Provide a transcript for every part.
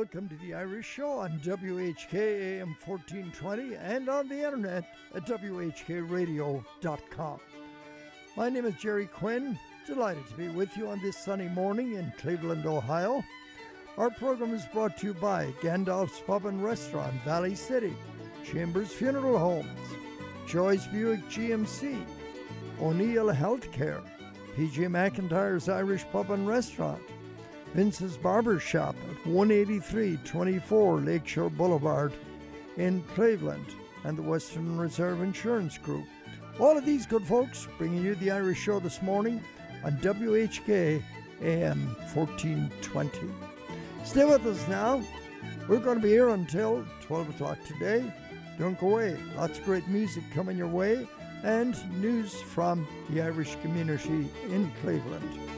Welcome to the Irish Show on WHK AM 1420 and on the internet at WHKRadio.com. My name is Gerry Quinn. Delighted to be with you on this sunny morning in Cleveland, Ohio. Our program is brought to you by Gandalf's Pub and Restaurant, Valley City, Chambers Funeral Homes, Joyce Buick GMC, O'Neill Healthcare, PJ McIntyre's Irish Pub and Restaurant, Vince's Barber Shop at 18324 Lakeshore Boulevard in Cleveland, and the Western Reserve Insurance Group. All of these good folks bringing you the Irish Show this morning on WHK AM 1420. Stay with us now. We're going to be here until 12 o'clock today. Don't go away. Lots of great music coming your way and news from the Irish community in Cleveland.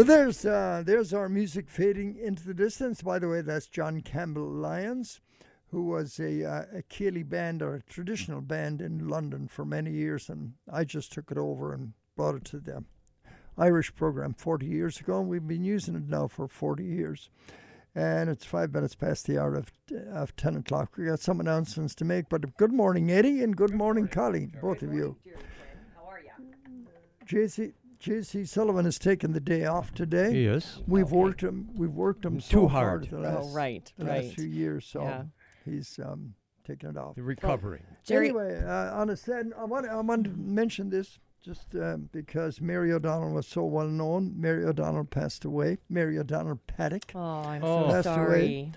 So there's uh, there's our music fading into the distance. By the way, that's John Campbell Lyons, who was a uh, a Ceilidh band or a traditional band in London for many years, and I just took it over and brought it to the Irish program 40 years ago, and we've been using it now for 40 years. And it's five minutes past the hour of, of 10 o'clock. We got some announcements to make, but good morning, Eddie, and good, good morning, morning, Colleen, both of you. How are you? JC, J.C. Sullivan has taken the day off today. Yes. We've Okay. worked him. We've worked him Too so hard. the last, oh, right, the right. last few years. So Yeah. he's um, taken it off. The recovery. Gerry, Anyway, uh, on a sad, I want I want to mention this just um, because Mary O'Donnell was so well known. Mary O'Donnell passed away. Mary O'Donnell Paddock. oh, I'm Oh. so Passed away.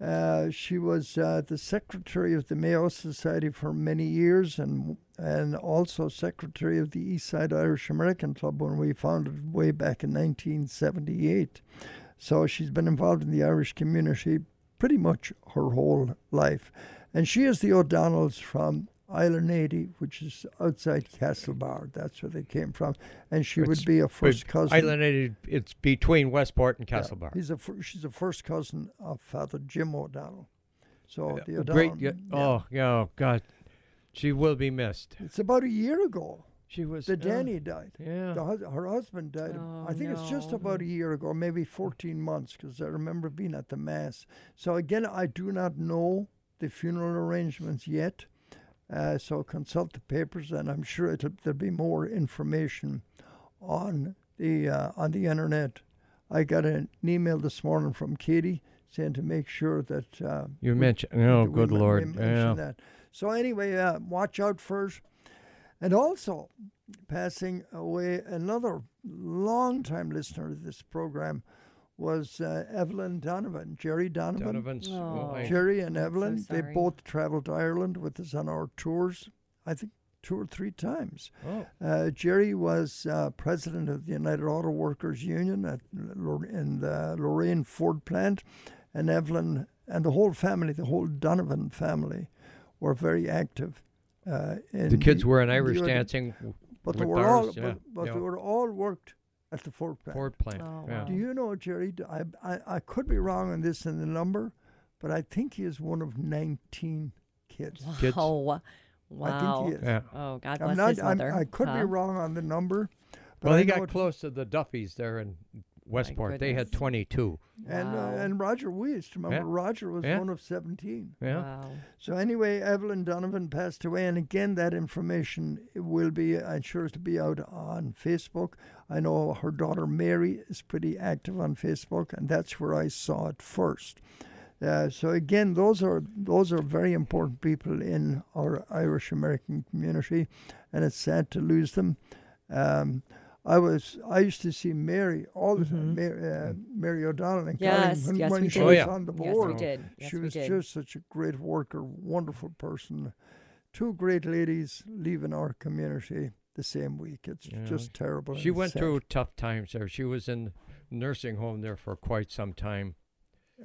Uh, she was uh, the secretary of the Mayo Society for many years, and and also secretary of the East Side Irish American Club when we founded way back in 1978. So she's been involved in the Irish community pretty much her whole life, and she is the O'Donnells from Islandeady, which is outside Castlebar. That's where they came from, and she It's would be a first cousin. Island, it- it's between Westport and Yeah, Castlebar. He's a she's a first cousin of Father Jim O'Donnell. So Yeah, the O'Donnell. great. Yeah, yeah. Oh, yeah, oh, God. She will be missed. It's about a year ago She was. that uh, Danny died. Yeah. The hus- her husband died. Oh, I think it's just about a year ago, maybe 14 months, because I remember being at the mass. So again, I do not know the funeral arrangements yet. Uh, so consult the papers, and I'm sure it'll, there'll be more information on the uh, on the internet. I got an email this morning from Katie saying to make sure that uh, You mentioned. Oh, good we Lord. Yeah. that. So anyway, uh, watch out first, and also passing away another long-time listener of this program was uh, Evelyn Donovan, Jerry Donovan. Donovan's. Oh. wife. Jerry and I'm so Evelyn, they both traveled to Ireland with us on our tours. I think two or three times. Oh, Uh, Jerry was uh, president of the United Auto Workers Union at in the Lorain Ford plant, and Evelyn and the whole family, the whole Donovan family, were very active. Uh, in the kids the- were in Irish organ- dancing. but they with were all, yeah, but, but yeah. they were all worked at the Ford plant. Ford plant. Oh, yeah. wow. Do you know, Gerry? I I could be wrong on this in the number, but I think he is one of 19 kids. Kids. Wow. Wow. I think he is. Yeah. Oh, God I'm bless not, his I'm, mother. I could be wrong on the number. But Well, I they know got close to the Duffys there in Westport. They had goodness. 22. And uh, and Roger Weiss, remember Yeah. Roger was Yeah. one of 17. Yeah. Wow. So anyway, Evelyn Donovan passed away, and again, that information will be, I'm sure, to be out on Facebook. I know her daughter Mary is pretty active on Facebook, and that's where I saw it first. Uh, so again, those are those are very important people in our Irish American community, and it's sad to lose them. Um, I was I used to see Mary all the time, Mary, uh, Mary O'Donnell and Colleen, Mm-hmm. Yes, when, yes, when we she did. Oh, was yeah. on the Yes, board. we did. Yes, she we was did. just such a great worker, wonderful person. Two great ladies leaving our community the same week. It's Yeah. just terrible. She went sad. through tough times there. She was in nursing home there for quite some time.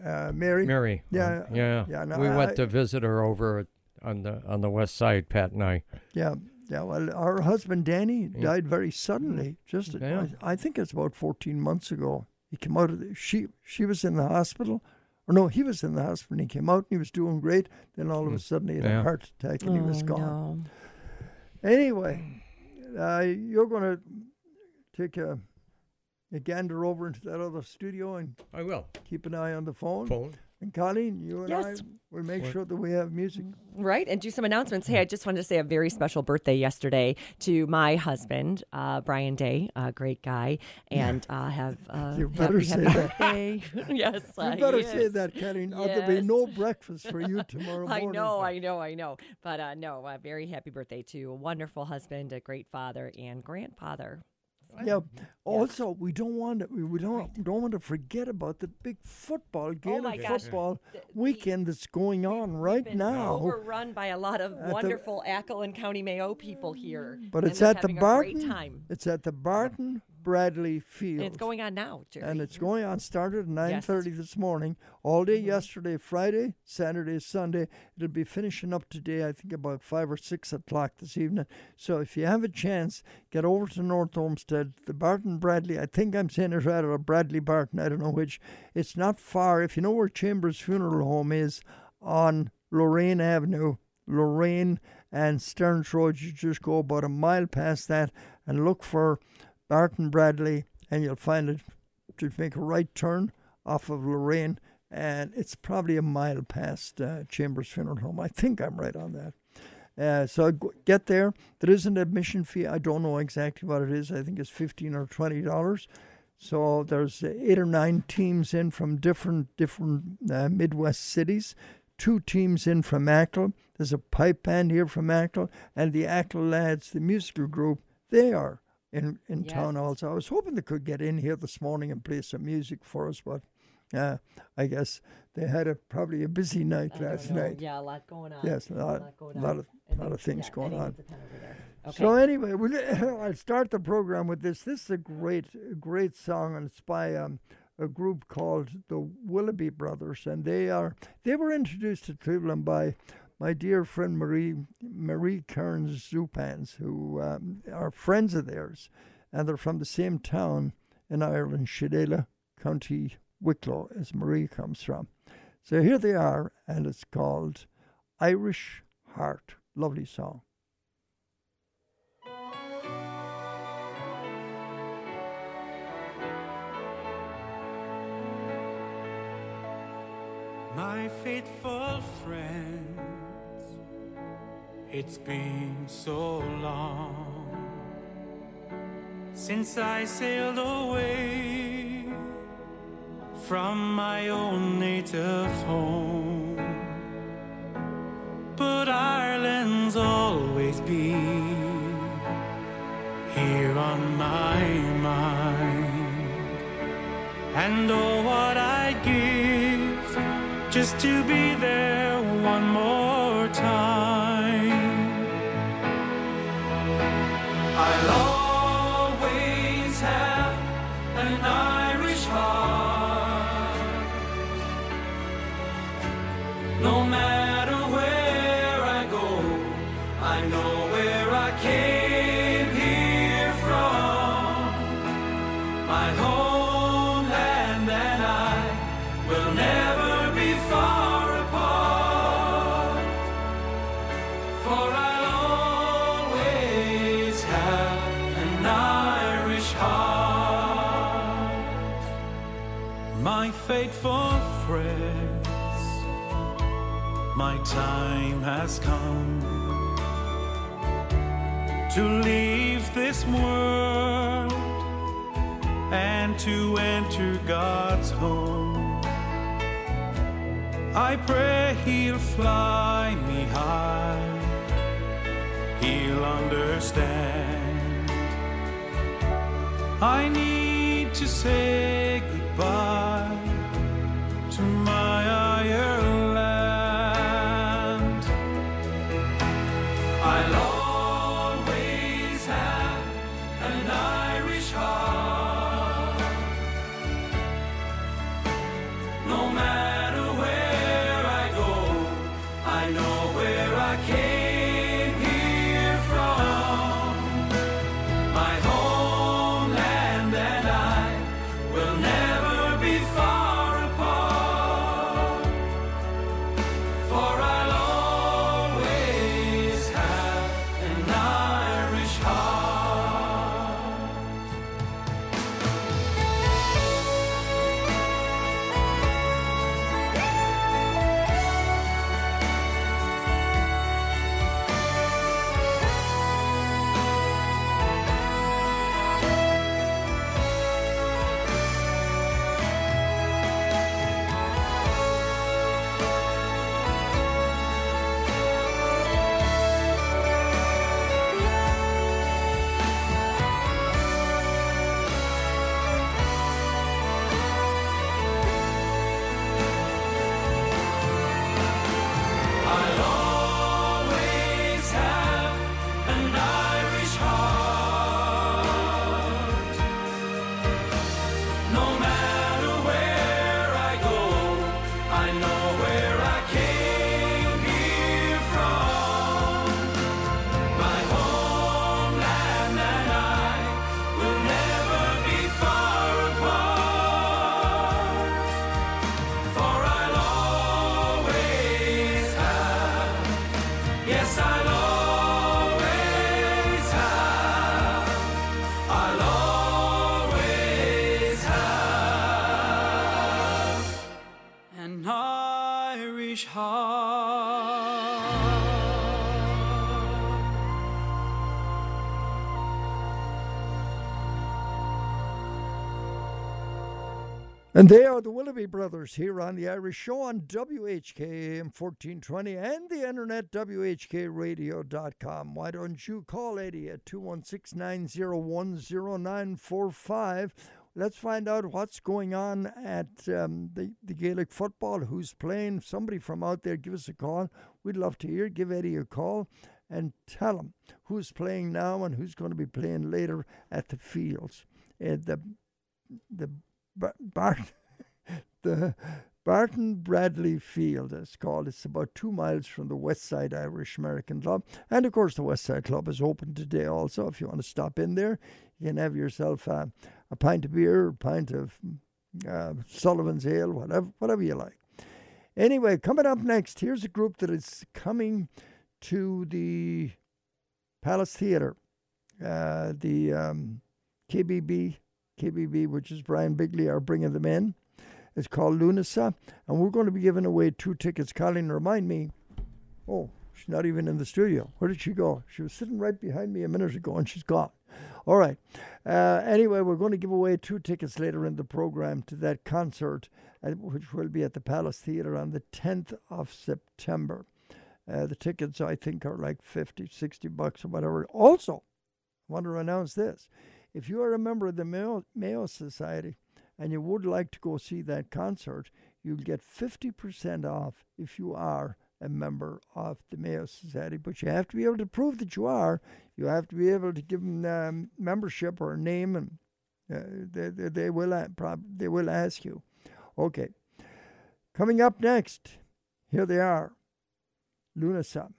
uh, Mary. Mary. Yeah, uh, yeah. yeah, no, we I- went to visit her over on the on the west side, Pat and I. Yeah, yeah. Well, our husband Danny died very suddenly. Just, Yeah. I, I think it's about fourteen months ago. He came out of the, she she was in the hospital, or no, he was in the hospital. and He came out and he was doing great. Then all of a sudden he had a heart attack and he was Oh, gone. no. Anyway, uh, you're going to take a, a gander over into that other studio and I will. keep an eye on the phone. Phone. And Colleen, you and Yes. I will make sure that we have music. Right, and do some announcements. Hey, I just wanted to say a very special birthday yesterday to my husband, uh, Brian Day, a great guy, and uh, have uh, You better happy, say happy that. birthday. yes, You uh, better he say is. that, Colleen. or there'll be no breakfast for you tomorrow I know, I know, I know. But uh, no, a very happy birthday to a wonderful husband, a great father, and grandfather. Yeah. Also, we don't want to, we we don't don't want to forget about the big football oh game, Oh my gosh. football The- the- weekend that's going on right been now. overrun by a lot of the- wonderful Achill and County Mayo people here. But and it's they're at the having a Barton. great time. It's at the Barton Bradley Field. And it's going on now, Gerry. and it's going on. Started at nine Yes. this morning, all day Mhm. yesterday, Friday, Saturday, Sunday. It'll be finishing up today. I think about five or six o'clock this evening. So if you have a chance, get over to North Olmsted, the Barton Bradley. I think I'm saying it right, or Bradley Barton. I don't know which. It's not far. If you know where Chambers Funeral Home is, on Lorain Avenue, Lorain and Stearns Road, you just go about a mile past that and look for Barton Bradley, and you'll find it. Just make a right turn off of Lorain, and it's probably a mile past uh, Chambers Funeral Home. I think I'm right on that. Uh, so get there. There is an admission fee. I don't know exactly what it is. I think it's fifteen or twenty dollars. So there's uh, eight or nine teams in from different different uh, Midwest cities. Two teams in from Achill. There's a pipe band here from Achill, and the Achill lads, the musical group, they are in in town also. I was hoping they could get in here this morning and play some music for us, but uh, I guess they had a probably a busy night last know. night. Yeah, a lot going on. Yes, a lot, lot going a lot of lot of things yeah, going on. needs a pen over there. Okay. So anyway, we'll, I'll start the program with this. This is a great, great song, and it's by um, a group called the Willoughby Brothers, and they are they were introduced to Cleveland by my dear friend Marie Marie Kearns Zupans, who um, are friends of theirs, and they're from the same town in Ireland, Shillelagh, County Wicklow, as Marie comes from. So here they are, and it's called Irish Heart. Lovely song. My faithful friends, it's been so long since I sailed away from my own native home. But Ireland's always been here on my mind. And oh, what I'd give just to be there has come to leave this world and to enter God's home. I pray He'll fly me high, He'll understand. I need to say goodbye the Willoughby Brothers here on the Irish Show on WHKAM 1420 and the internet, WHKRadio.com. Why don't you call Eddie at 216 901 0945? Let's find out what's going on at um, the, the Gaelic football, who's playing. Somebody from out there, give us a call. We'd love to hear. Give Eddie a call and tell him who's playing now and who's going to be playing later at the fields. Uh, the the Bart, the Barton Bradley Field, it's called. It's about two miles from the West Side Irish American Club. And of course, the West Side Club is open today also. If you want to stop in there, you can have yourself a, a pint of beer, a pint of uh, Sullivan's Ale, whatever, whatever you like. Anyway, coming up next, here's a group that is coming to the Palace Theatre. Uh, the um, KBB KBB, which is Brian Bigley, are bringing them in. It's called Lunasa, and we're going to be giving away two tickets. Colleen, remind me. Oh, she's not even in the studio. Where did she go? She was sitting right behind me a minute ago, and she's gone. All right. Uh, anyway, we're going to give away two tickets later in the program to that concert, uh, which will be at the Palace Theatre on the 10th of September. Uh, the tickets, I think, are like 50, 60 bucks or whatever. Also, I want to announce this. If you are a member of the Mayo, Mayo Society and you would like to go see that concert, you'll get 50% off if you are a member of the Mayo Society. But you have to be able to prove that you are. You have to be able to give them um, membership or a name, and uh, they, they, they, will, uh, prob- they will ask you. Okay. Coming up next, here they are Lunasa.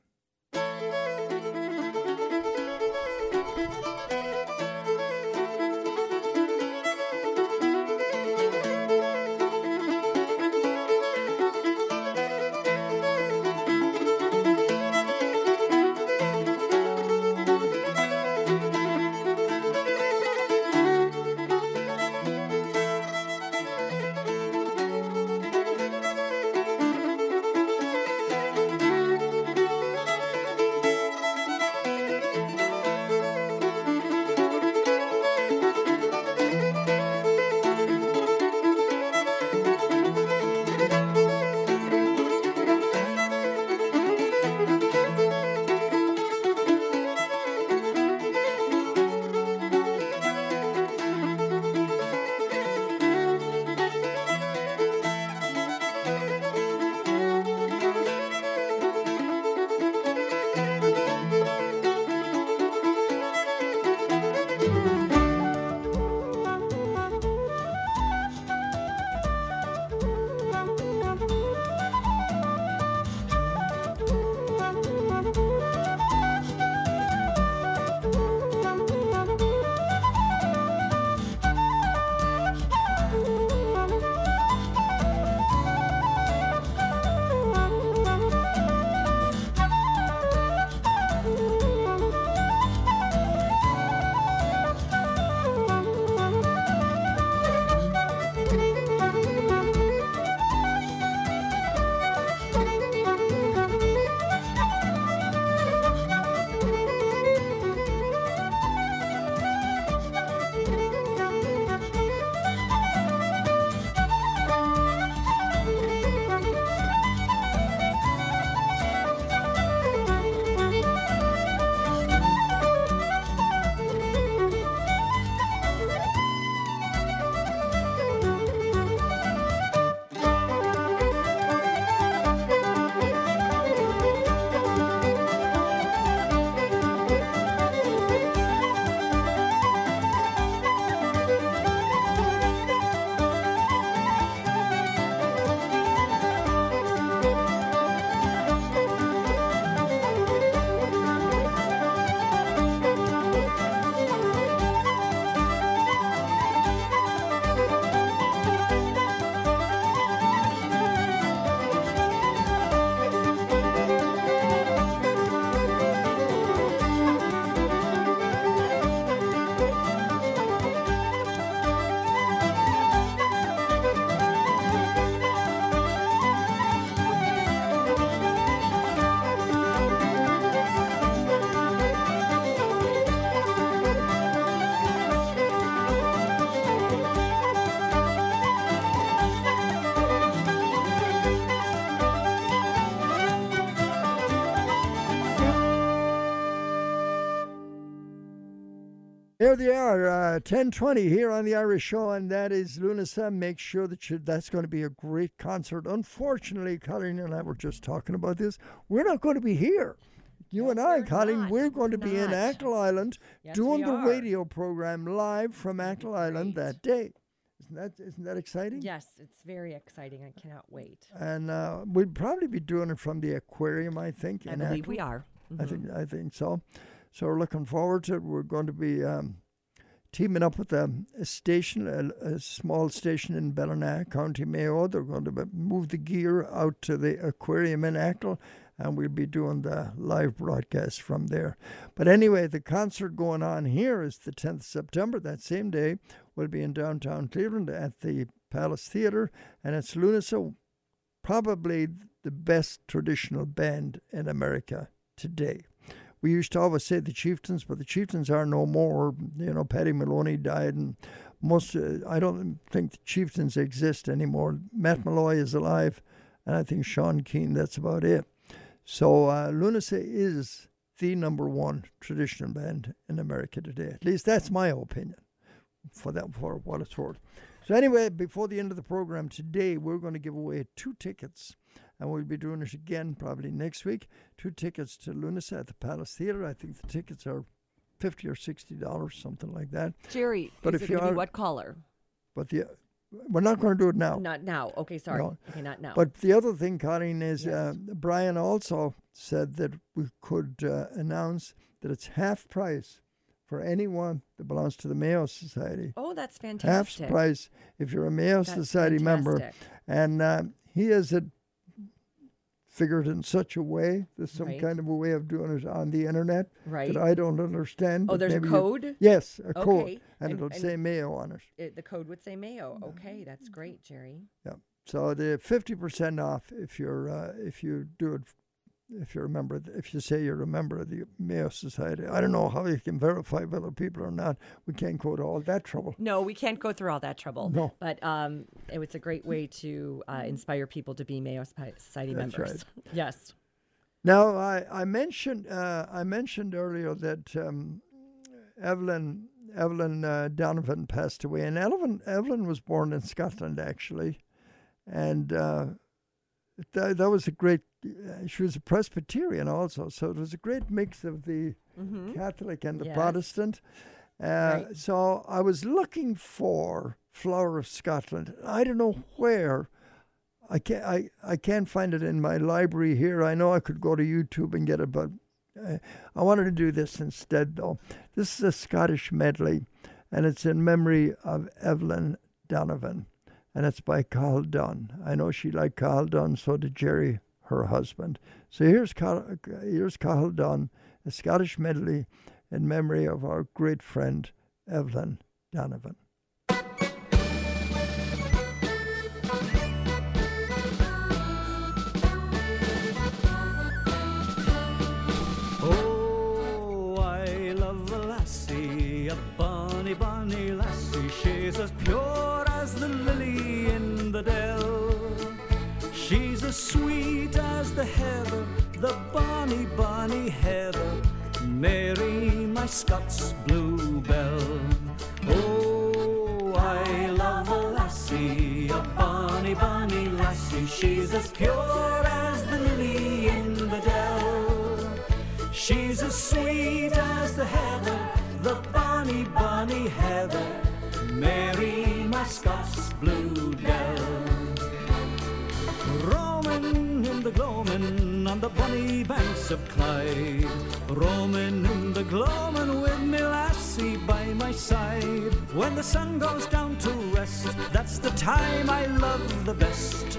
There they are, uh, 1020 here on the Irish Show, and that is Lunasa. Make sure that you, that's going to be a great concert. Unfortunately, Colleen and I were just talking about this. We're not going to be here. You and I, we're Colleen, not. we're going to be in. Achill Island Yes, doing the radio program live from Achill Island that day. Isn't that isn't that exciting? Yes, it's very exciting. I cannot wait. And uh, we'll probably be doing it from the aquarium, I think. I in believe Achill. we are. I think I think so. So we're looking forward to it. We're going to be um, teaming up with a, a station, a, a small station in Ballina, County Mayo. They're going to move the gear out to the aquarium in Achill, and we'll be doing the live broadcast from there. But anyway, the concert going on here is the 10th of September. That same day, we'll be in downtown Cleveland at the Palace Theatre, and it's Lunasa, probably the best traditional band in America today. We used to always say the Chieftains, but the Chieftains are no more. You know, Paddy Moloney died, and most uh, I don't think the Chieftains exist anymore. Matt Molloy is alive, and I think Sean Keane. That's about it. So uh, Lunasa is the number one traditional band in America today. At least that's my opinion. For that, for what it's worth. So anyway, before the end of the program today, we're going to give away two tickets, and we'll be doing it again probably next week. Two tickets to Lunasa at the Palace Theatre. I think the tickets are fifty or sixty dollars, something like that. Gerry, But if you are- what color? But the we're not going to do it now. Not now. Okay, sorry. No. Okay, not now. But the other thing, Colleen, is uh, Brian also said that we could uh, announce that it's half price for anyone that belongs to the Mayo Society. oh, that's fantastic. half price if you're a Mayo That's Society member. And uh, he is it figured in such a way, there's some Right. kind of a way of doing it on the internet Right. that I don't understand. Oh, there's a maybe you- code. yes, a code. And, And- it'll and- say Mayo on it. It, the code would say Mayo. Okay, that's great, Gerry. Yeah. So the fifty percent off if you're uh, if you do it if you're a member if you say you're a member of the Mayo Society. I don't know how you can verify whether people are not. We can't go to all that trouble. No, we can't go through all that trouble. No. But um, it was a great way to uh, inspire people to be Mayo Society That's members. Yes. Now I, I mentioned uh, I mentioned earlier that um, Evelyn Evelyn uh, Donovan passed away, and Evelyn Evelyn was born in Scotland actually, and uh, that, that was a great. Uh, she was a Presbyterian also, so it was a great mix of the Mm-hmm. Catholic and the Yes. Protestant. Uh, Right. So I was looking for Flower of Scotland. I don't know where. I can't. I, I can't find it in my library here. I know I could go to YouTube and get it, but uh, I wanted to do this instead. Though this is a Scottish medley, and it's in memory of Evelyn Donovan, and it's by Cahal Dunne. I know she liked Cahal Dunne, so did Jerry, her husband. So here's Cahal, here's Dunne, a Scottish medley in memory of our great friend Evelyn Donovan. Oh, I love a lassie, a bonny, bonny lassie. She's as pure bonny, bonny heather. Mary, my Scots bluebell. Oh, I love a lassie, a bonny, bonny lassie. She's as pure as the lily in the dell. She's as sweet as the heather, the bonny, bonny heather. Mary, my Scots bluebell. The bonny banks of Clyde. Roaming in the gloaming with me lassie by my side. When the sun goes down to rest, that's the time I love the best.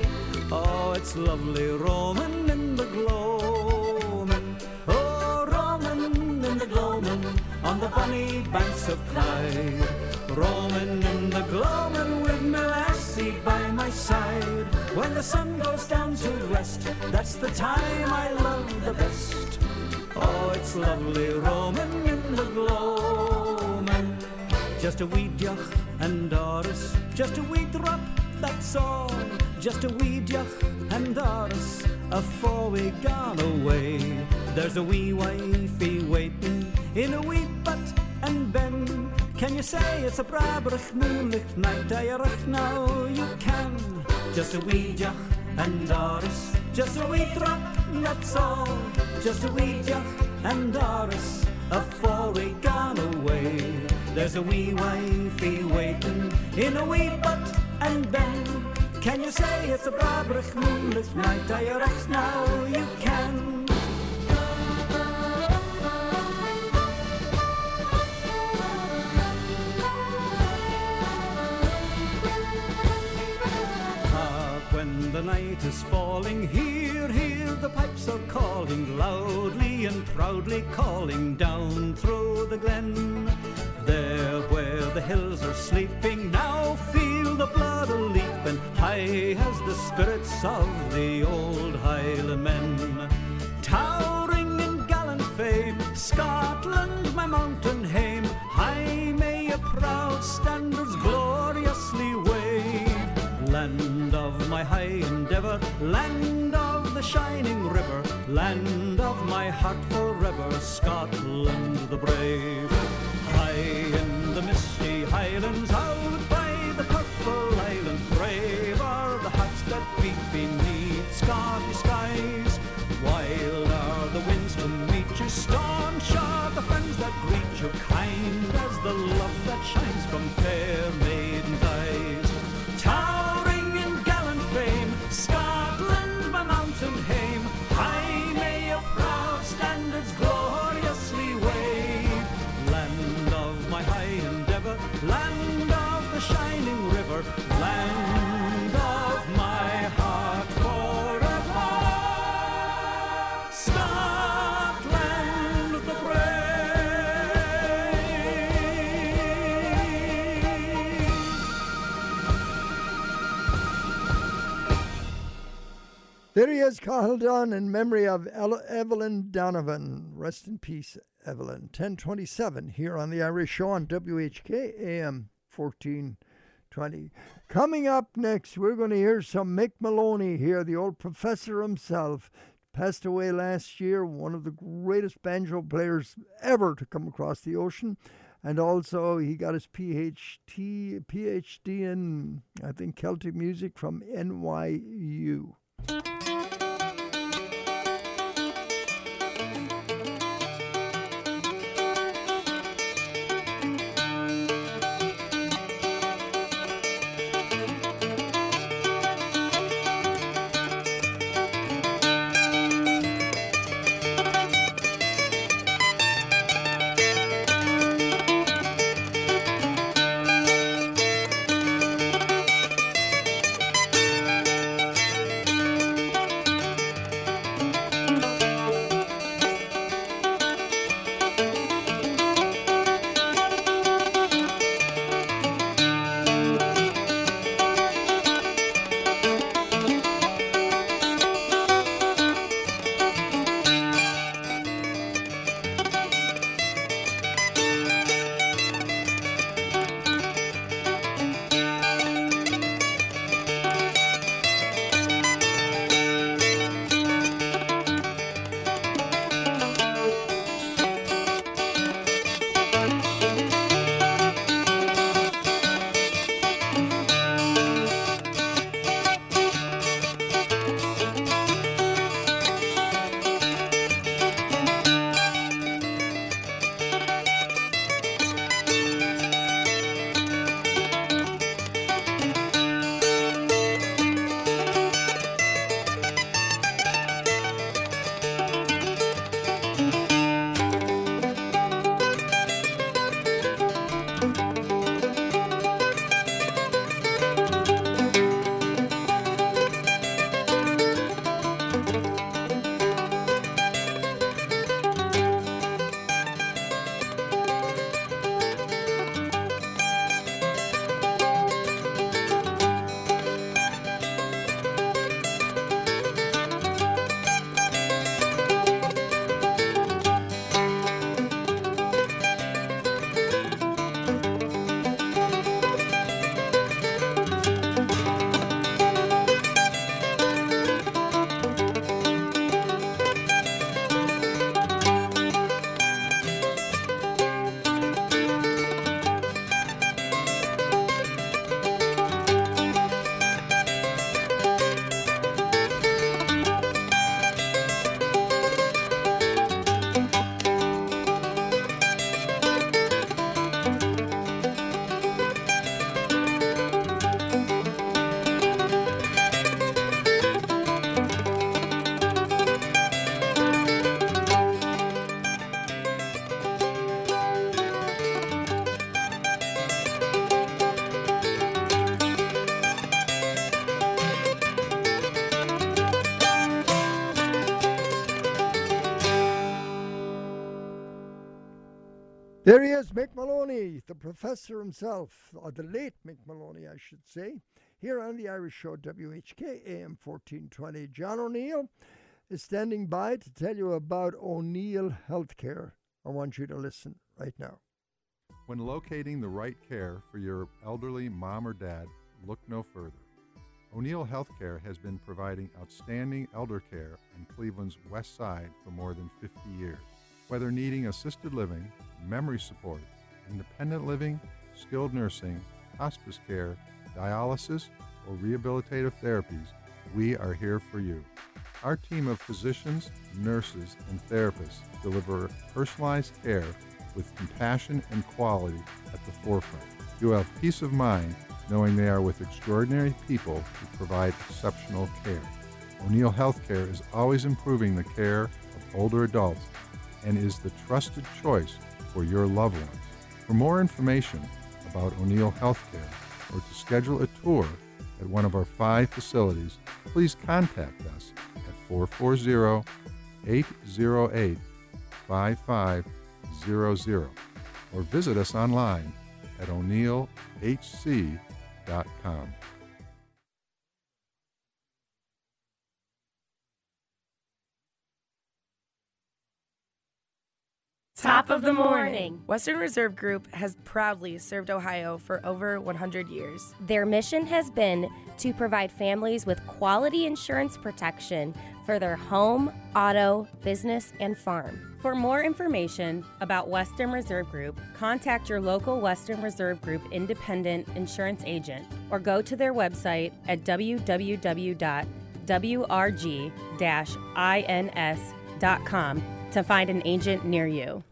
Oh, it's lovely roaming in the gloaming. Oh, roaming in the gloaming on the bonny banks of Clyde. Roaming in the gloaming with me lassie by my side. When the sun goes down to rest, that's the time I love the best. Oh, it's lovely roaming in the gloaming. Just a wee deoch and Doris, just a wee drop, that's all. Just a wee deoch and Doris, afore we gone away. There's a wee wifey waiting in a wee butt and Ben. Can you say it's a brabrach moonlit night? I Irish now you can. Just a wee jock and Doris, just a wee drop, that's all. Just a wee jock and Doris, afore we gone away. There's a wee wifey waiting in a wee butt and Ben. Can you say it's a brabrach moonlit night? I Irish now you can. The night is falling, hear, hear the pipes are calling loudly and proudly calling down through the glen. There where the hills are sleeping, now feel the blood a leaping, high as the spirits of the old Highlandmen. Towering in gallant fame, Scotland, my mountain hame, land of the shining river, land of my heart forever, Scotland the brave. High in the misty highlands, out There he is, Cahal Dunne, in memory of El- Evelyn Donovan. Rest in peace, Evelyn. 1027 here on the Irish Show on WHK AM 1420. Coming up next, we're going to hear some Mick Moloney here, the old professor himself. Passed away last year, one of the greatest banjo players ever to come across the ocean. And also, he got his PhD, PhD in, I think, Celtic music from NYU. There he is, Mick Moloney, the professor himself, or the late Mick Moloney, I should say, here on the Irish Show, WHK AM 1420. John O'Neill is standing by to tell you about O'Neill Healthcare. I want you to listen right now. When locating the right care for your elderly mom or dad, look no further. O'Neill Healthcare has been providing outstanding elder care in Cleveland's west side for more than 50 years. Whether needing assisted living, memory support, independent living, skilled nursing, hospice care, dialysis, or rehabilitative therapies, we are here for you. Our team of physicians, nurses, and therapists deliver personalized care with compassion and quality at the forefront. You have peace of mind knowing they are with extraordinary people who provide exceptional care. O'Neill Healthcare is always improving the care of older adults and is the trusted choice for your loved ones. For more information about O'Neill Healthcare or to schedule a tour at one of our five facilities, please contact us at 440 808 5500 or visit us online at o'neillhc.com. Top of the morning. Western Reserve Group has proudly served Ohio for over 100 years. Their mission has been to provide families with quality insurance protection for their home, auto, business, and farm. For more information about Western Reserve Group, contact your local Western Reserve Group independent insurance agent or go to their website at www.wrg-ins.com to find an agent near you.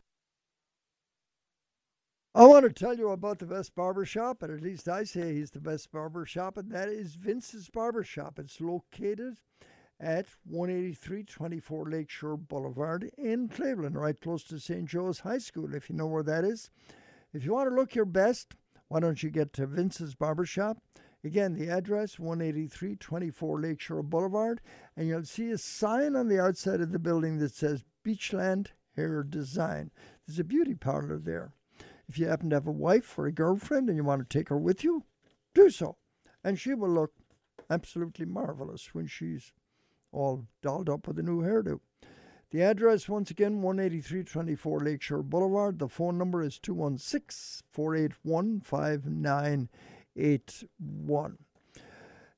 I want to tell you about the best barber shop, and at least I say he's the best barber shop, and that is Vince's Barber Shop. It's located at 18324 Lakeshore Boulevard in Cleveland, right close to St. Joe's High School, if you know where that is. If you want to look your best, why don't you get to Vince's Barber Shop? Again, the address 18324 Lakeshore Boulevard, and you'll see a sign on the outside of the building that says Beachland Hair Design. There's a beauty parlor there. If you happen to have a wife or a girlfriend and you want to take her with you, do so. And she will look absolutely marvelous when she's all dolled up with a new hairdo. The address, once again, 18324 Lakeshore Boulevard. The phone number is 216 481 5981.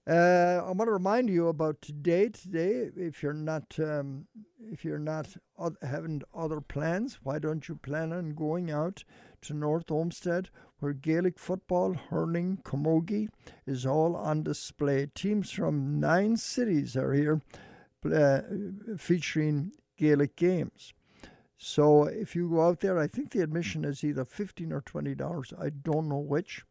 Uh, I want to remind you about today. Today, if you're not um, if you're not having other plans, why don't you plan on going out to North Olmsted, where Gaelic football, hurling, camogie is all on display. Teams from nine cities are here, uh, featuring Gaelic games. So if you go out there, I think the admission is either fifteen or twenty dollars. I don't know which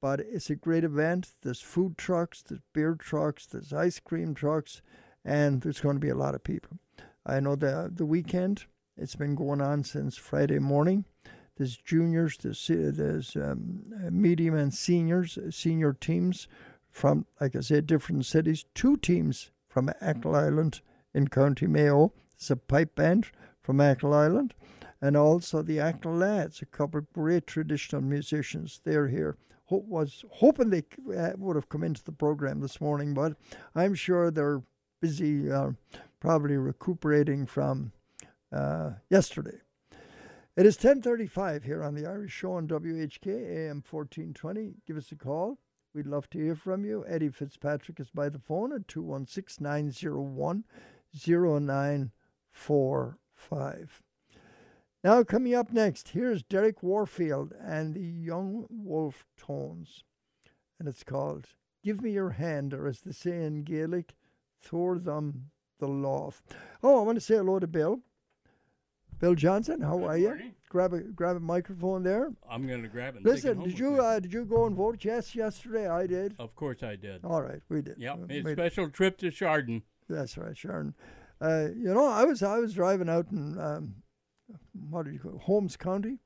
but it's a great event. There's food trucks, there's beer trucks, there's ice cream trucks, and there's going to be a lot of people. I know the the weekend it's been going on since Friday morning. There's juniors, there's there's um, medium and seniors, senior teams from, like I said, different cities. Two teams from Achill Island in County Mayo. There's a pipe band from Achill Island, and also the Achill Lads, a couple of great traditional musicians. They're here was hoping they uh, would have come into the program this morning, but I'm sure they're busy, uh, probably recuperating from uh, yesterday. It is 10:35 here on the Irish Show on WHK AM 1420. Give us a call. We'd love to hear from you. Eddie Fitzpatrick is by the phone at 216 901 0945. Now, coming up next, here's Derek Warfield and the Young Wolfe Tones. And it's called Give Me Your Hand, or as they say in Gaelic, Tabhair dom do lámh. Oh, I want to say hello to Bill. Bill Johnson, how Good are you? Grab a grab a microphone there. I'm going to grab it. It Listen, home did you uh, did you go and vote? Yes, yesterday I did. Of course I did. All right, we did. Yep. A special trip to Chardon. That's right, Sharon. Uh, you know, I was I was driving out in um, what do you call it, Holmes County.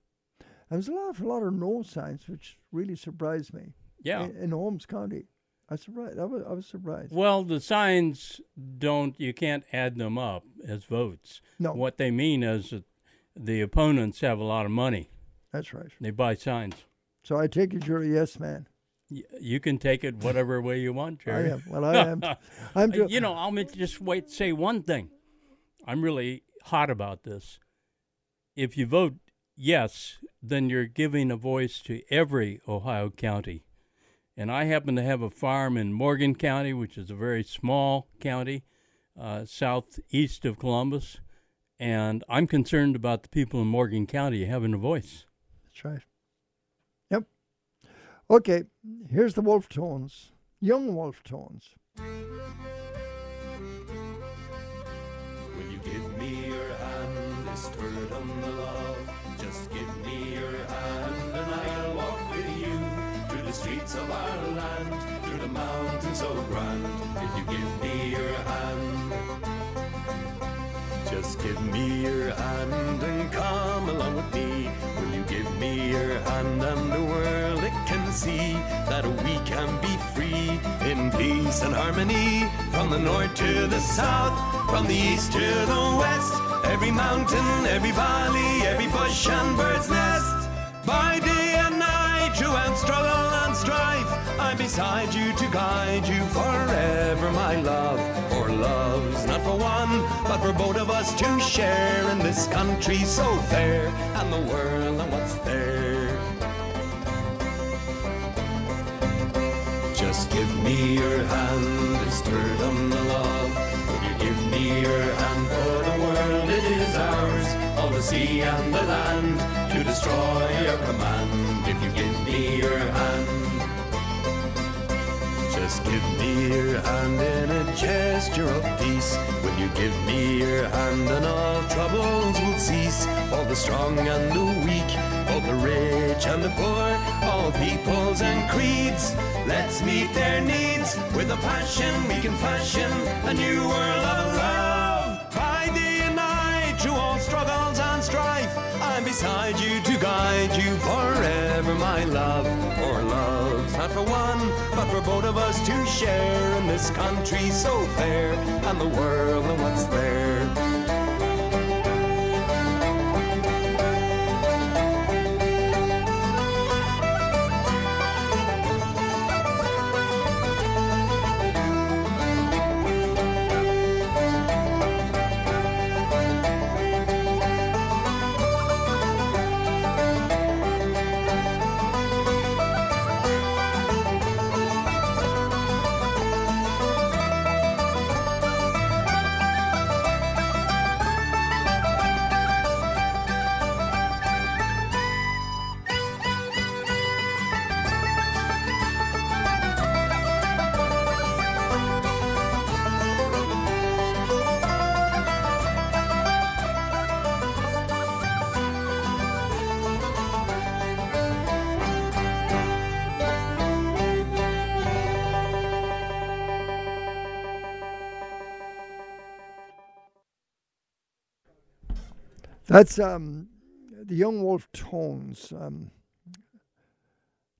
And there's a lot, a lot of no signs, which really surprised me. Yeah. In, in Holmes County, I was surprised. I was I was surprised. Well, the signs don't, you can't add them up as votes. No. What they mean is that the opponents have a lot of money. That's right. They buy signs. So I take it you're a yes man. Y- You can take it whatever way you want, Gerry. I am. Well, I am. I'm. You know, I'll just wait. Say one thing. I'm really hot about this. If you vote yes, then you're giving a voice to every Ohio county. And I happen to have a farm in Morgan County, which is a very small county, uh, southeast of Columbus. And I'm concerned about the people in Morgan County having a voice. That's right. Yep. Okay. Here's the Wolfe Tones. Young Wolfe Tones. Of our land, through the mountains so grand. If you give me your hand, just give me your hand and come along with me. Will you give me your hand and the world it can see that we can be free in peace and harmony from the north to the south, from the east to the west. Every mountain, every valley, every bush and bird's nest. By day and night, throughout struggle and strife, I'm beside you to guide you forever, my love. For love's not for one, but for both of us to share in this country so fair and the world and what's there. Just give me your hand, stirred on the love. Will you give me your hand for the world? It is ours, all the sea and the land, to destroy your command. If you give me your hand, just give me your hand in a gesture of peace. Will you give me your hand and all troubles will cease? All the strong and the weak, all the rich and the poor, all peoples and creeds. Let's meet their needs with a passion we can fashion a new world of love. Day and night, through all struggles and strife, I'm beside you to guide you forever, my love. For love's not for one, but for both of us to share in this country so fair and the world and what's there. That's um, the Young Wolfe Tones. Um,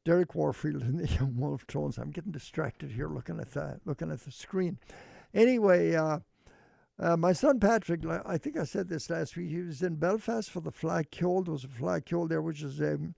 Derek Warfield and the Young Wolfe Tones. I'm getting distracted here looking at that, looking at the screen. Anyway, uh, uh, my son Patrick, I think I said this last week, he was in Belfast for the Fleadh Cheoil. There was a Fleadh Cheoil there, which is um,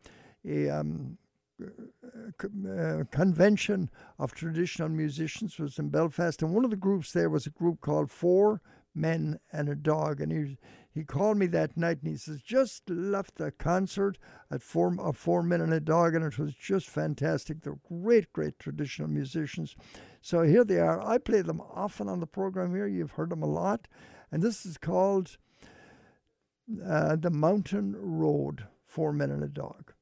a um, uh, uh, convention of traditional musicians was in Belfast, and one of the groups there was a group called Four Men and a Dog, and he he called me that night and he says just left a concert at Four of Four Men and a Dog, and it was just fantastic. They're great, great traditional musicians. So here they are. I play them often on the program here. You've heard them a lot, and this is called uh, the Mountain Road. Four Men and a Dog.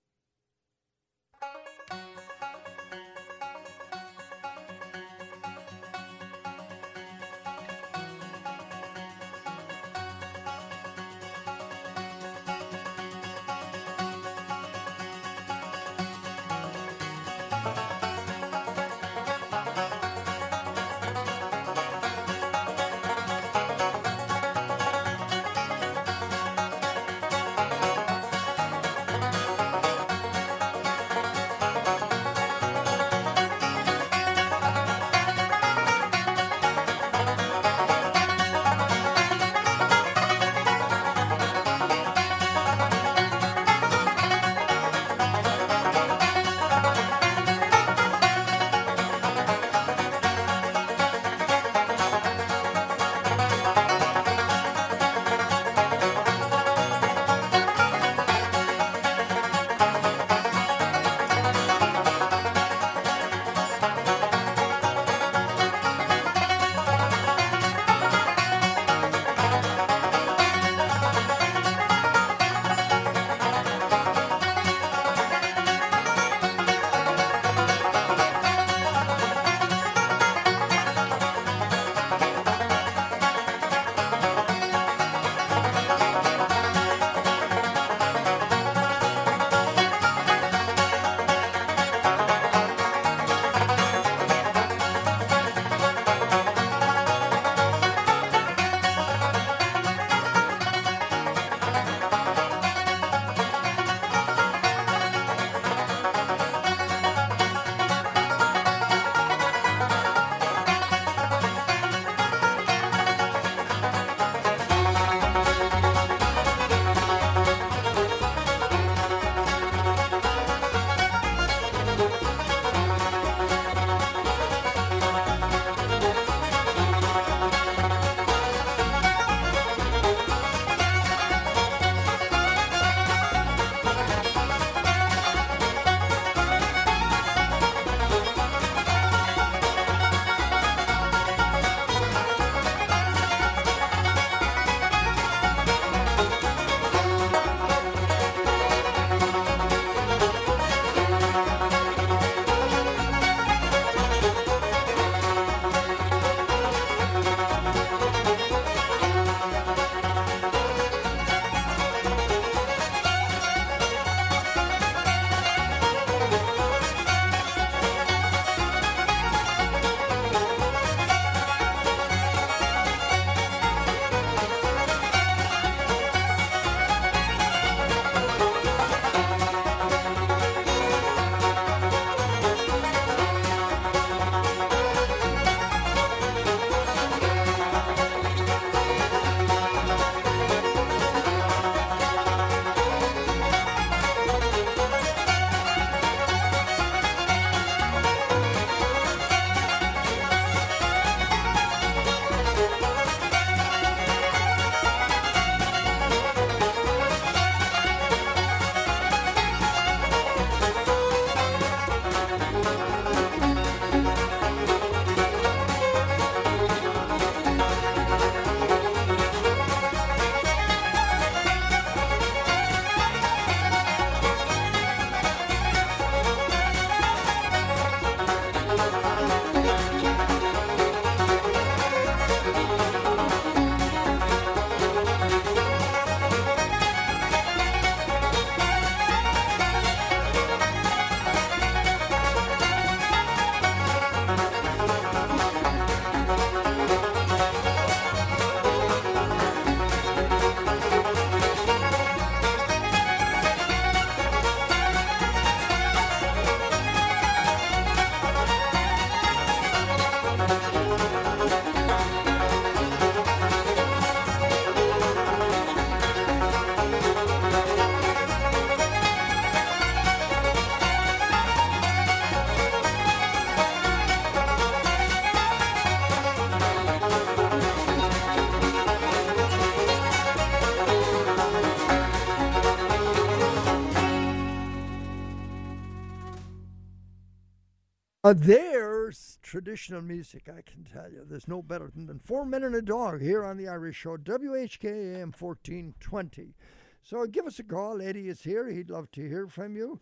Uh, there's traditional music, I can tell you. There's no better than, than Four Men and a Dog here on the Irish Show, WHKAM 1420. So give us a call. Eddie is here. He'd love to hear from you.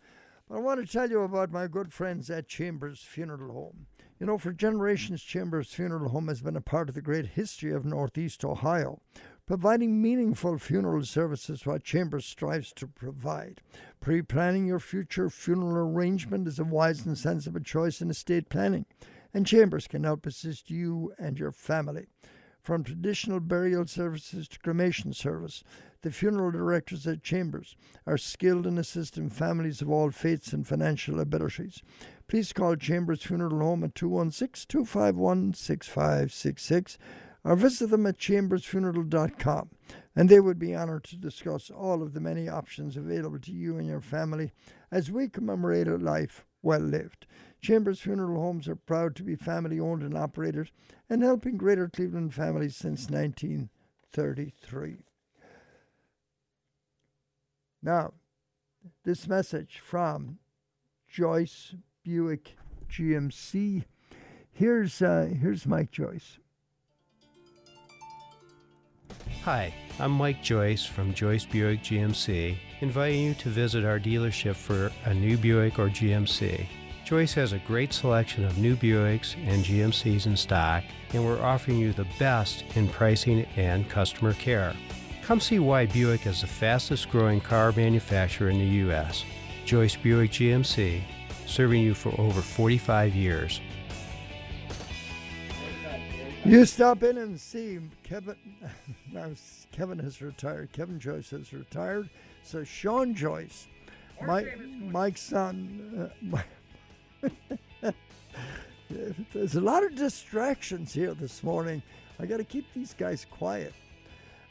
But I want to tell you about my good friends at Chambers Funeral Home. You know, for generations, Chambers Funeral Home has been a part of the great history of Northeast Ohio, providing meaningful funeral services what Chambers strives to provide. Pre planning your future funeral arrangement is a wise and sensible choice in estate planning, and Chambers can help assist you and your family. From traditional burial services to cremation service, the funeral directors at Chambers are skilled in assisting families of all faiths and financial abilities. Please call Chambers Funeral Home at 216 251 6566 or visit them at chambersfuneral.com. And they would be honored to discuss all of the many options available to you and your family as we commemorate a life well lived. Chambers Funeral Homes are proud to be family owned and operated and helping Greater Cleveland families since 1933. Now, this message from Joyce Buick GMC. Here's uh, here's Mike Joyce. Hi, I'm Mike Joyce from Joyce Buick GMC, inviting you to visit our dealership for a new Buick or GMC. Joyce has a great selection of new Buicks and GMCs in stock, and we're offering you the best in pricing and customer care. Come see why Buick is the fastest growing car manufacturer in the U.S. Joyce Buick GMC, serving you for over 45 years. You stop in and see Kevin. Now Kevin has retired. Kevin Joyce has retired. So Sean Joyce, Mike, Mike's son. Uh, there's a lot of distractions here this morning. I got to keep these guys quiet.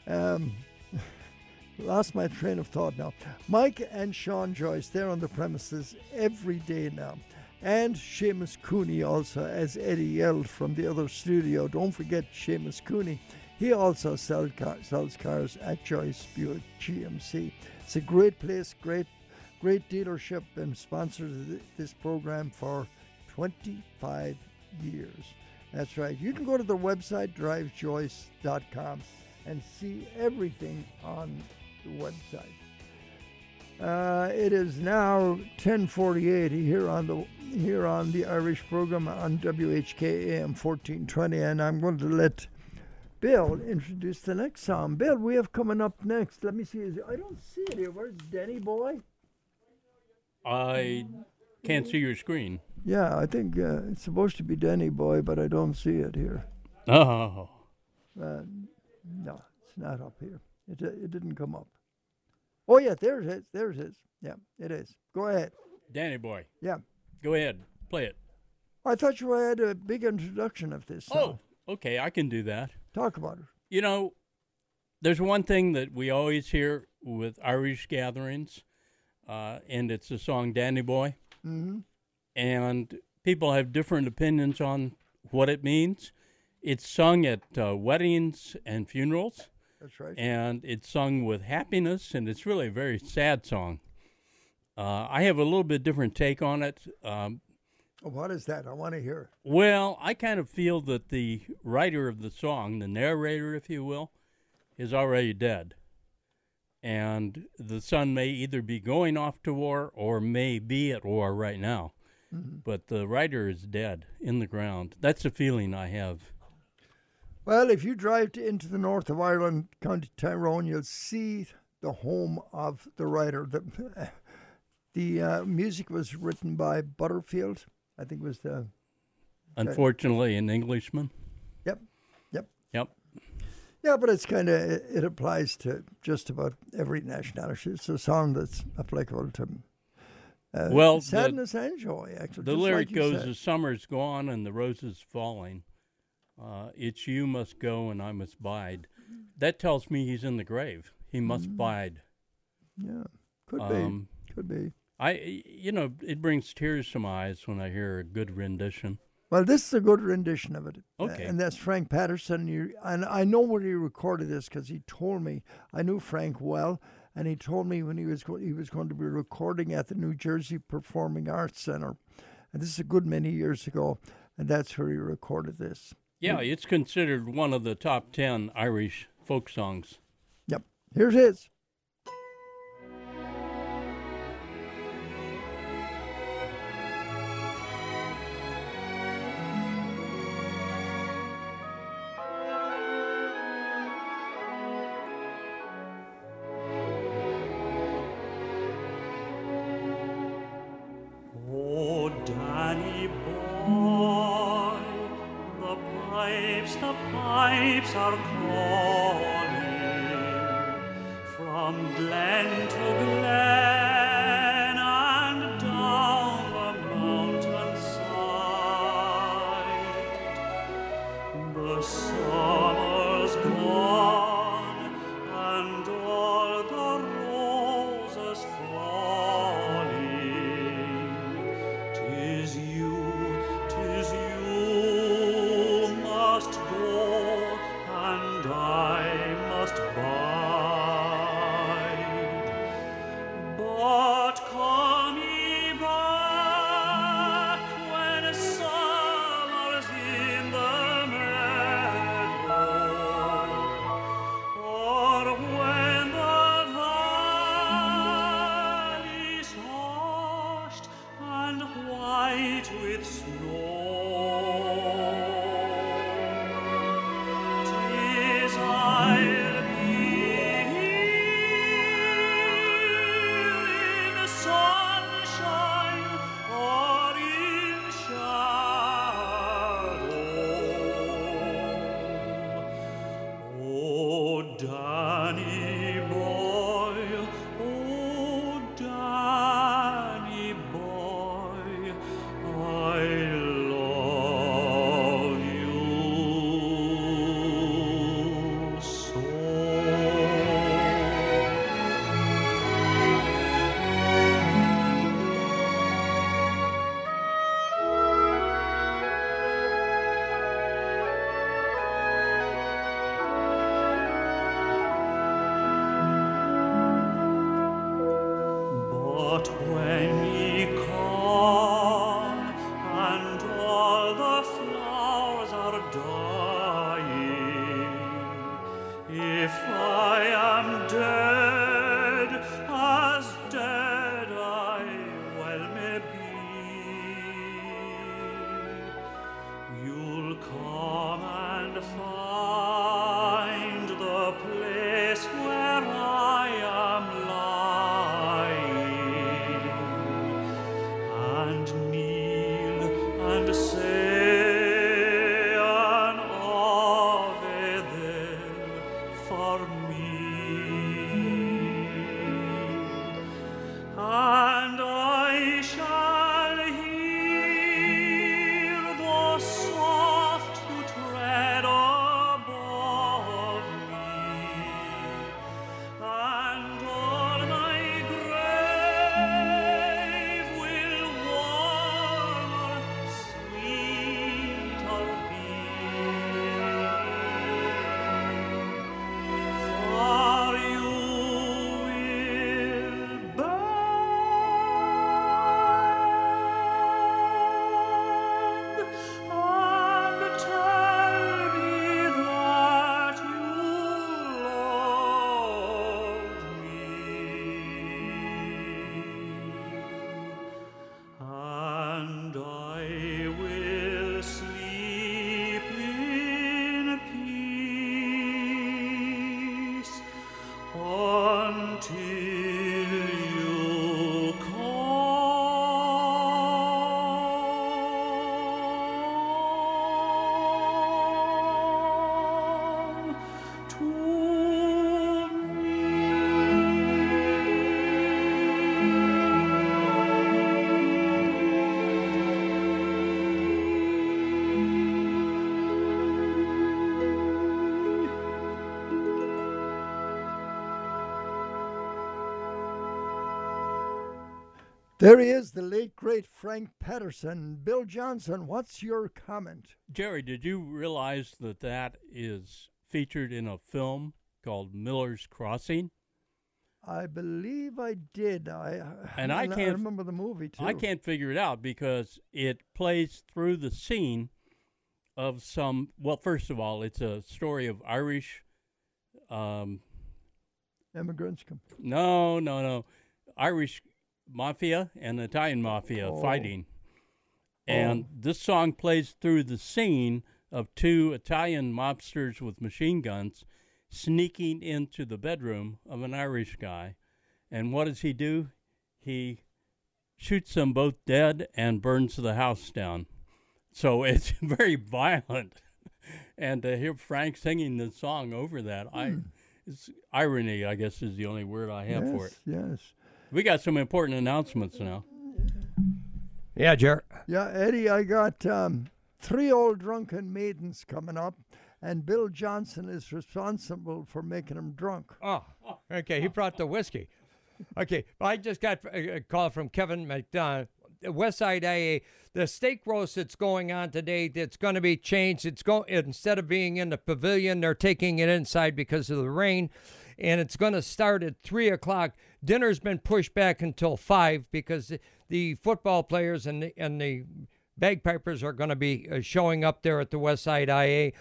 Um, lost my train of thought now. Mike and Sean Joyce, they're on the premises every day now. And Seamus Cooney also, as Eddie yelled from the other studio. Don't forget Seamus Cooney. He also sell car, sells cars at Joyce Buick GMC. It's a great place, great, great dealership, and sponsors this program for 25 years. That's right. You can go to their website, drivejoyce.com, and see everything on the website. Uh, it is now 10:48 here on the here on the Irish program on WHK AM 1420, and I'm going to let Bill introduce the next song. Bill, we have coming up next. Let me see. Is, I don't see it here. Where's Danny Boy? I can't see your screen. Yeah, I think uh, it's supposed to be Danny Boy, but I don't see it here. Oh. Uh, no, it's not up here. It, it didn't come up. Oh, yeah, there it is. There it is. Yeah, it is. Go ahead. Danny boy. Yeah. Go ahead. Play it. I thought you had a big introduction of this. Song. Oh, okay. I can do that. Talk about it. You know, there's one thing that we always hear with Irish gatherings, uh, and it's the song Danny Boy. Mm-hmm. And people have different opinions on what it means. It's sung at uh, weddings and funerals. That's right. And it's sung with happiness, and it's really a very sad song. Uh, I have a little bit different take on it. Um, what is that? I want to hear. Well, I kind of feel that the writer of the song, the narrator, if you will, is already dead. And the son may either be going off to war or may be at war right now. Mm-hmm. But the writer is dead in the ground. That's the feeling I have. Well, if you drive to, into the north of Ireland, County Tyrone, you'll see the home of the writer. The, the uh, music was written by Butterfield. I think it was the. Unfortunately, an Englishman. Yep. Yep. Yep. Yeah, but it's kind of it, it, applies to just about every nationality. It's a song that's applicable to. Uh, well, sadness the, and joy. Actually, the lyric like goes: said. "The summer's gone and the roses falling uh, it's you must go and I must bide. That tells me he's in the grave. He must mm-hmm. bide. Yeah, could um, be. Could be. I, you know, it brings tears to my eyes when I hear a good rendition. Well, this is a good rendition of it. Okay. And that's Frank Patterson. You, and I know where he recorded this because he told me. I knew Frank well, and he told me when he was go- he was going to be recording at the New Jersey Performing Arts Center, and this is a good many years ago, and that's where he recorded this. Yeah, it's considered one of the top 10 Irish folk songs. Yep. Here's his. There he is, the late great Frank Patterson. Bill Johnson, what's your comment? Gerry, did you realize that that is featured in a film called Miller's Crossing? I believe I did. I and I, I can't I remember the movie too. I can't figure it out because it plays through the scene of some. Well, first of all, it's a story of Irish um, immigrants. No, no, no. Irish mafia and Italian mafia Oh. fighting, oh. and this song plays through the scene of two Italian mobsters with machine guns sneaking into the bedroom of an Irish guy, and what does he do? He shoots them both dead and burns the house down. So it's very violent. And to hear Frank singing the song over that, I hmm. it's irony, I guess, is the only word I have yes, for it. yes. We got some important announcements now. Yeah, Jer. Yeah, Eddie, I got um, three old drunken maidens coming up, and Bill Johnson is responsible for making them drunk. Oh, okay. He brought the whiskey. Okay, I just got a a call from Kevin McDonough. West Side IA, the steak roast that's going on today, that's going to be changed. It's going instead of being in the pavilion, they're taking it inside because of the rain, and it's going to start at three o'clock. Dinner's been pushed back until five because the, the football players and the, and the bagpipers are going to be uh, showing up there at the West Side IA.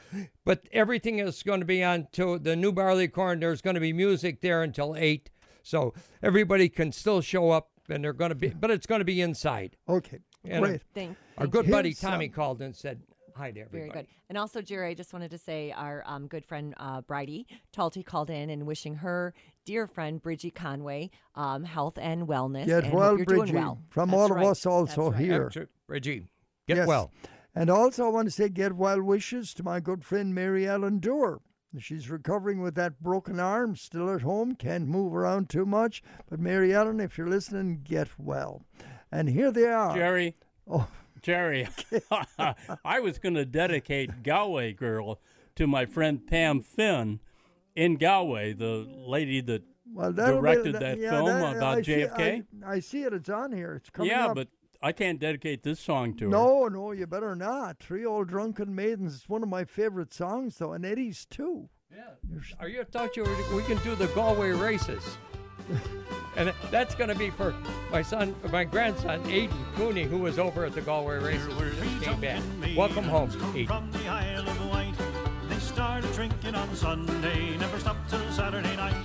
But everything is going to be on to the New Barley Corn. There's going to be music there until 8. So everybody can still show up and they're going to be, but it's going to be inside. Okay, And, great. Thank, Our good you. buddy Tommy some- called and said hi to everybody. Very good. And also, Gerry, I just wanted to say our um, good friend uh, Bridie Talty called in and wishing her dear friend Bridgie Conway um, health and wellness. Get and well, hope Bridgie. Well. From That's all right. of us also right. here. Absolute- Reggie, get Yes. well. And also, I want to say get well wishes to my good friend Mary Ellen Dewar. She's recovering with that broken arm, still at home, can't move around too much. But Mary Ellen, if you're listening, get well. And here they are. Gerry, Oh, Gerry, I was going to dedicate Galway Girl to my friend Pam Finn in Galway, the lady that well, that'll be- directed that yeah, film that- about I see- JFK. I, I see it. It's on here. It's coming yeah, up. but I can't dedicate this song to her. No, no, you better not. Three Old Drunken Maidens. It's one of my favorite songs, though, and Eddie's too. Yeah. Are you thought you were, we can do the Galway races? and that's going to be for my son, my grandson, Aiden Cooney, who was over at the Galway races. Just came back. Welcome home, Aiden. From the Isle of Wight, they started drinking on Sunday, never stopped till Saturday night.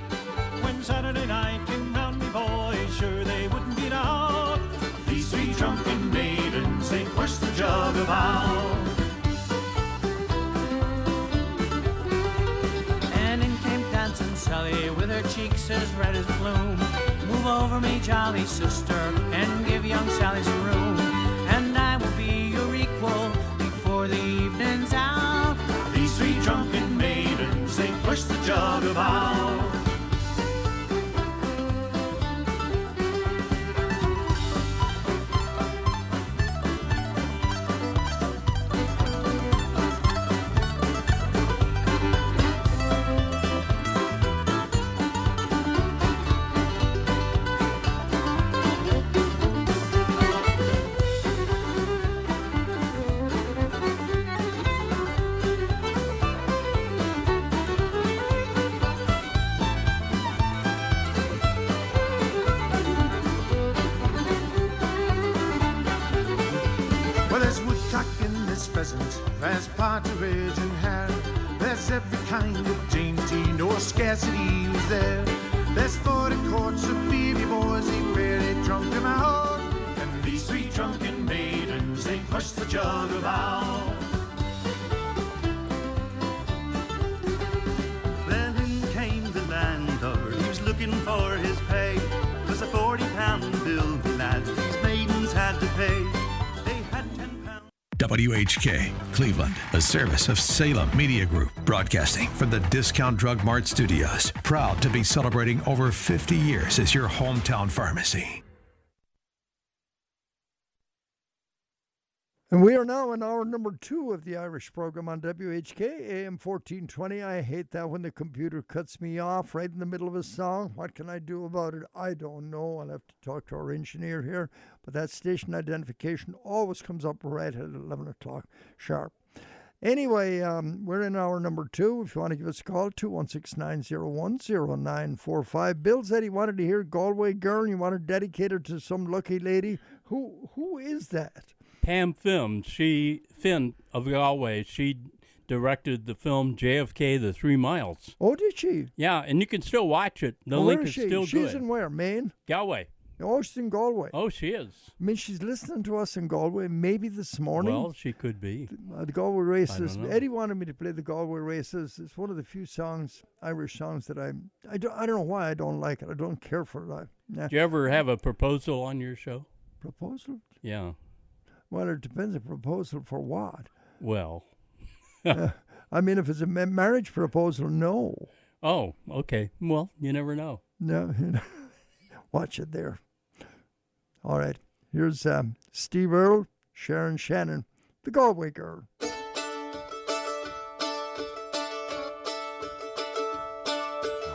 When Saturday night came round, me boys, sure they wouldn't be out. These three drunken maidens, they pushed the jug about. And in came dancing Sally with her cheeks as red as bloom. Over me, jolly sister, and give young Sally some room. And I will be your equal before the evening's out. These three drunken maidens, they push the jug about. There's partridge and hare, there's every kind of dainty, no scarcity was there. There's forty quarts of baby boys, they really drunk them out. And these three drunken maidens, they pushed the jug about. Then in came the landlord, he was looking for his pay. Was a forty pound bill, the lads, these maidens had to pay. WHK, Cleveland, a service of Salem Media Group, broadcasting from the Discount Drug Mart Studios. Proud to be celebrating over 50 years as your hometown pharmacy. And we are now in hour number two of the Irish program on WHK AM 1420. I hate that when the computer cuts me off right in the middle of a song. What can I do about it? I don't know. I'll have to talk to our engineer here. But that station identification always comes up right at 11 o'clock sharp. Anyway, um, we're in hour number two. If you want to give us a call, 216 901 0945. Bill said he wanted to hear Galway Girl you want to dedicate it to some lucky lady. Who Who is that? Pam Finn, she Finn of Galway. She directed the film JFK: The Three Miles. Oh, did she? Yeah, and you can still watch it. The Oh, link where is is she? still She's good. in where? Maine? Galway. Oh, she's in Galway. Oh, she is. I mean, she's listening to us in Galway maybe this morning. Well, she could be. Uh, the Galway Races. Eddie wanted me to play the Galway Races. It's one of the few songs, Irish songs that I, I don't, I don't know why I don't like it. I don't care for it. I, yeah. Did you ever have a proposal on your show? Proposal? Yeah. Well, it depends. A proposal for what? Well. Uh, I mean, if it's a marriage proposal, no. Oh, okay. Well, you never know. No. Watch it there. All right. Here's um, Steve Earle, Sharon Shannon, the Galway Girl.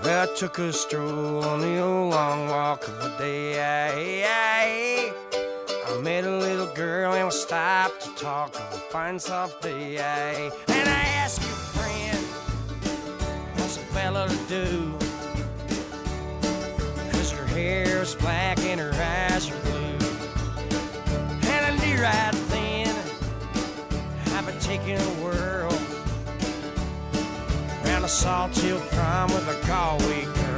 I took a stroll on the old long walk of the day. Met a little girl and we stopped to talk of a fine soft day. and I asked your friend, what's a fella to do? Cause her hair is black and her eyes are blue. And I knew right then I've been taking a whirl around a Salthill prom with a Galway girl.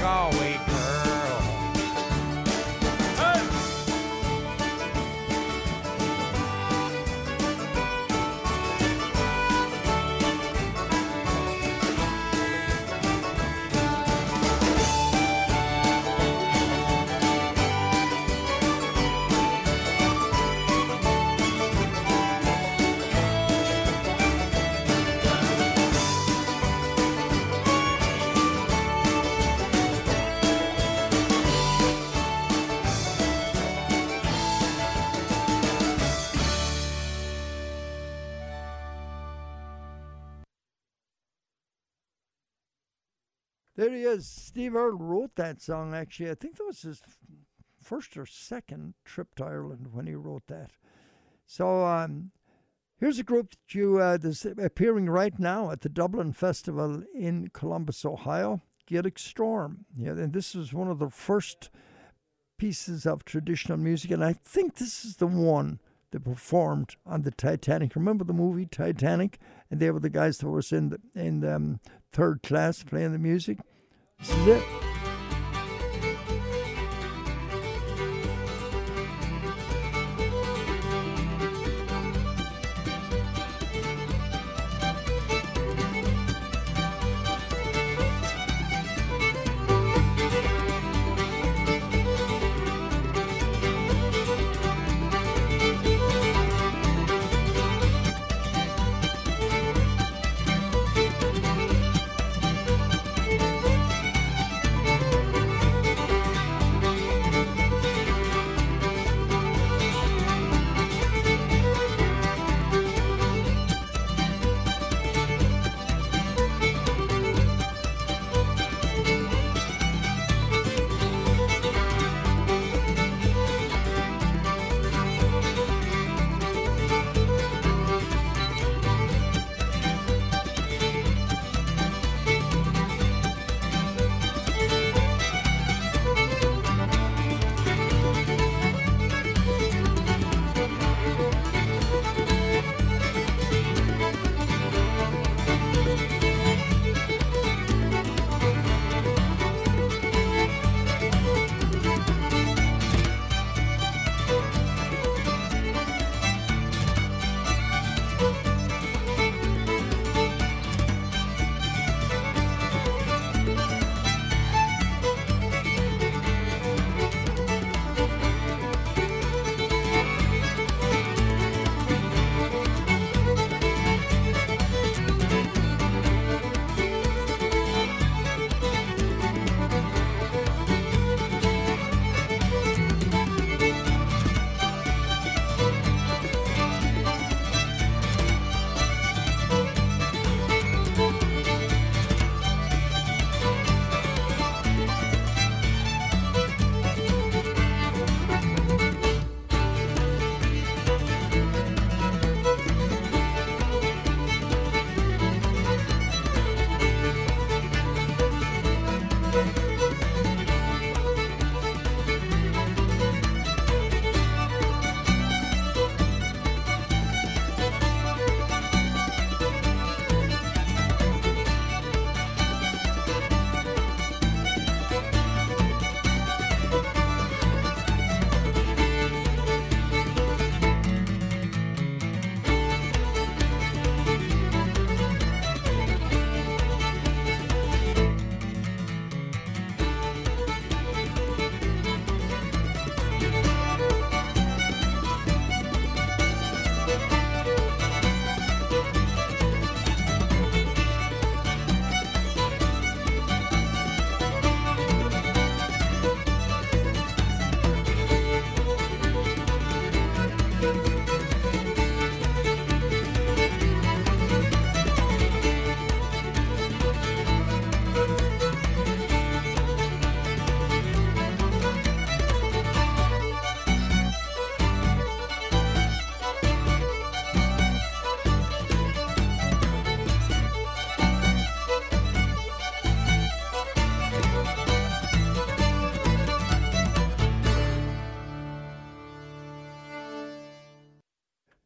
Galway He is. Steve Earle wrote that song, actually. I think that was his first or second trip to Ireland when he wrote that. So um, here's a group that you uh, that's appearing right now at the Dublin Festival in Columbus, Ohio. Gaelic Storm. Yeah, and this is one of the first pieces of traditional music, and I think this is the one that performed on the Titanic. Remember the movie Titanic? And they were the guys that was in the in the, um, third class playing the music. This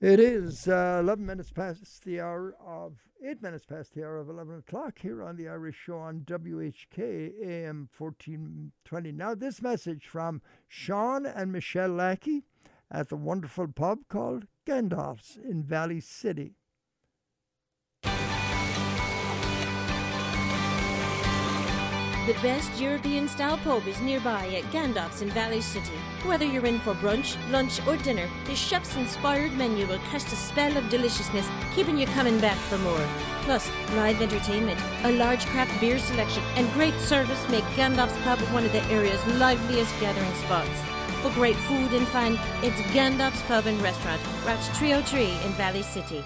it. Is uh, 11 minutes past the hour of, 8 minutes past the hour of 11 o'clock here on the Irish Show on WHK AM 1420. Now, this message from Sean and Michelle Lackey at the wonderful pub called Gandalf's in Valley City. The best European style pub is nearby at Gandalf's in Valley City. Whether you're in for brunch, lunch, or dinner, the chef's inspired menu will cast a spell of deliciousness, keeping you coming back for more. Plus, live entertainment, a large craft beer selection, and great service make Gandalf's pub one of the area's liveliest gathering spots. For great food and fun, it's Gandalf's Pub and Restaurant, Route 303 in Valley City.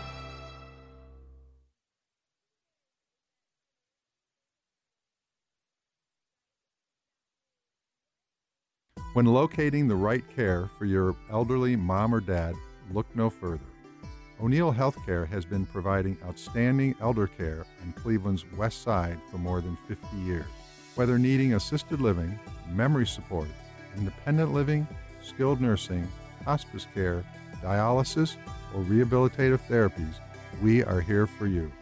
When locating the right care for your elderly mom or dad, look no further. O'Neill Healthcare has been providing outstanding elder care in Cleveland's West Side for more than 50 years. Whether needing assisted living, memory support, independent living, skilled nursing, hospice care, dialysis, or rehabilitative therapies, we are here for you.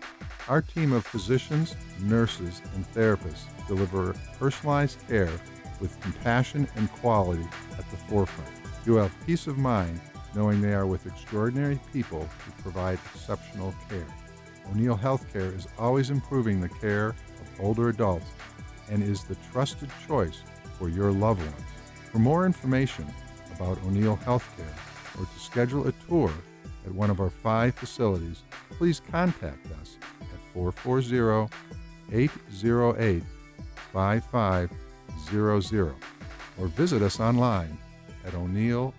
Our team of physicians, nurses, and therapists deliver personalized care with compassion and quality at the forefront. You have peace of mind knowing they are with extraordinary people who provide exceptional care. O'Neill Healthcare is always improving the care of older adults and is the trusted choice for your loved ones. For more information about O'Neill Healthcare or to schedule a tour at one of our five facilities, please contact us at 440 808 5500 or visit us online at o'neillhc.com.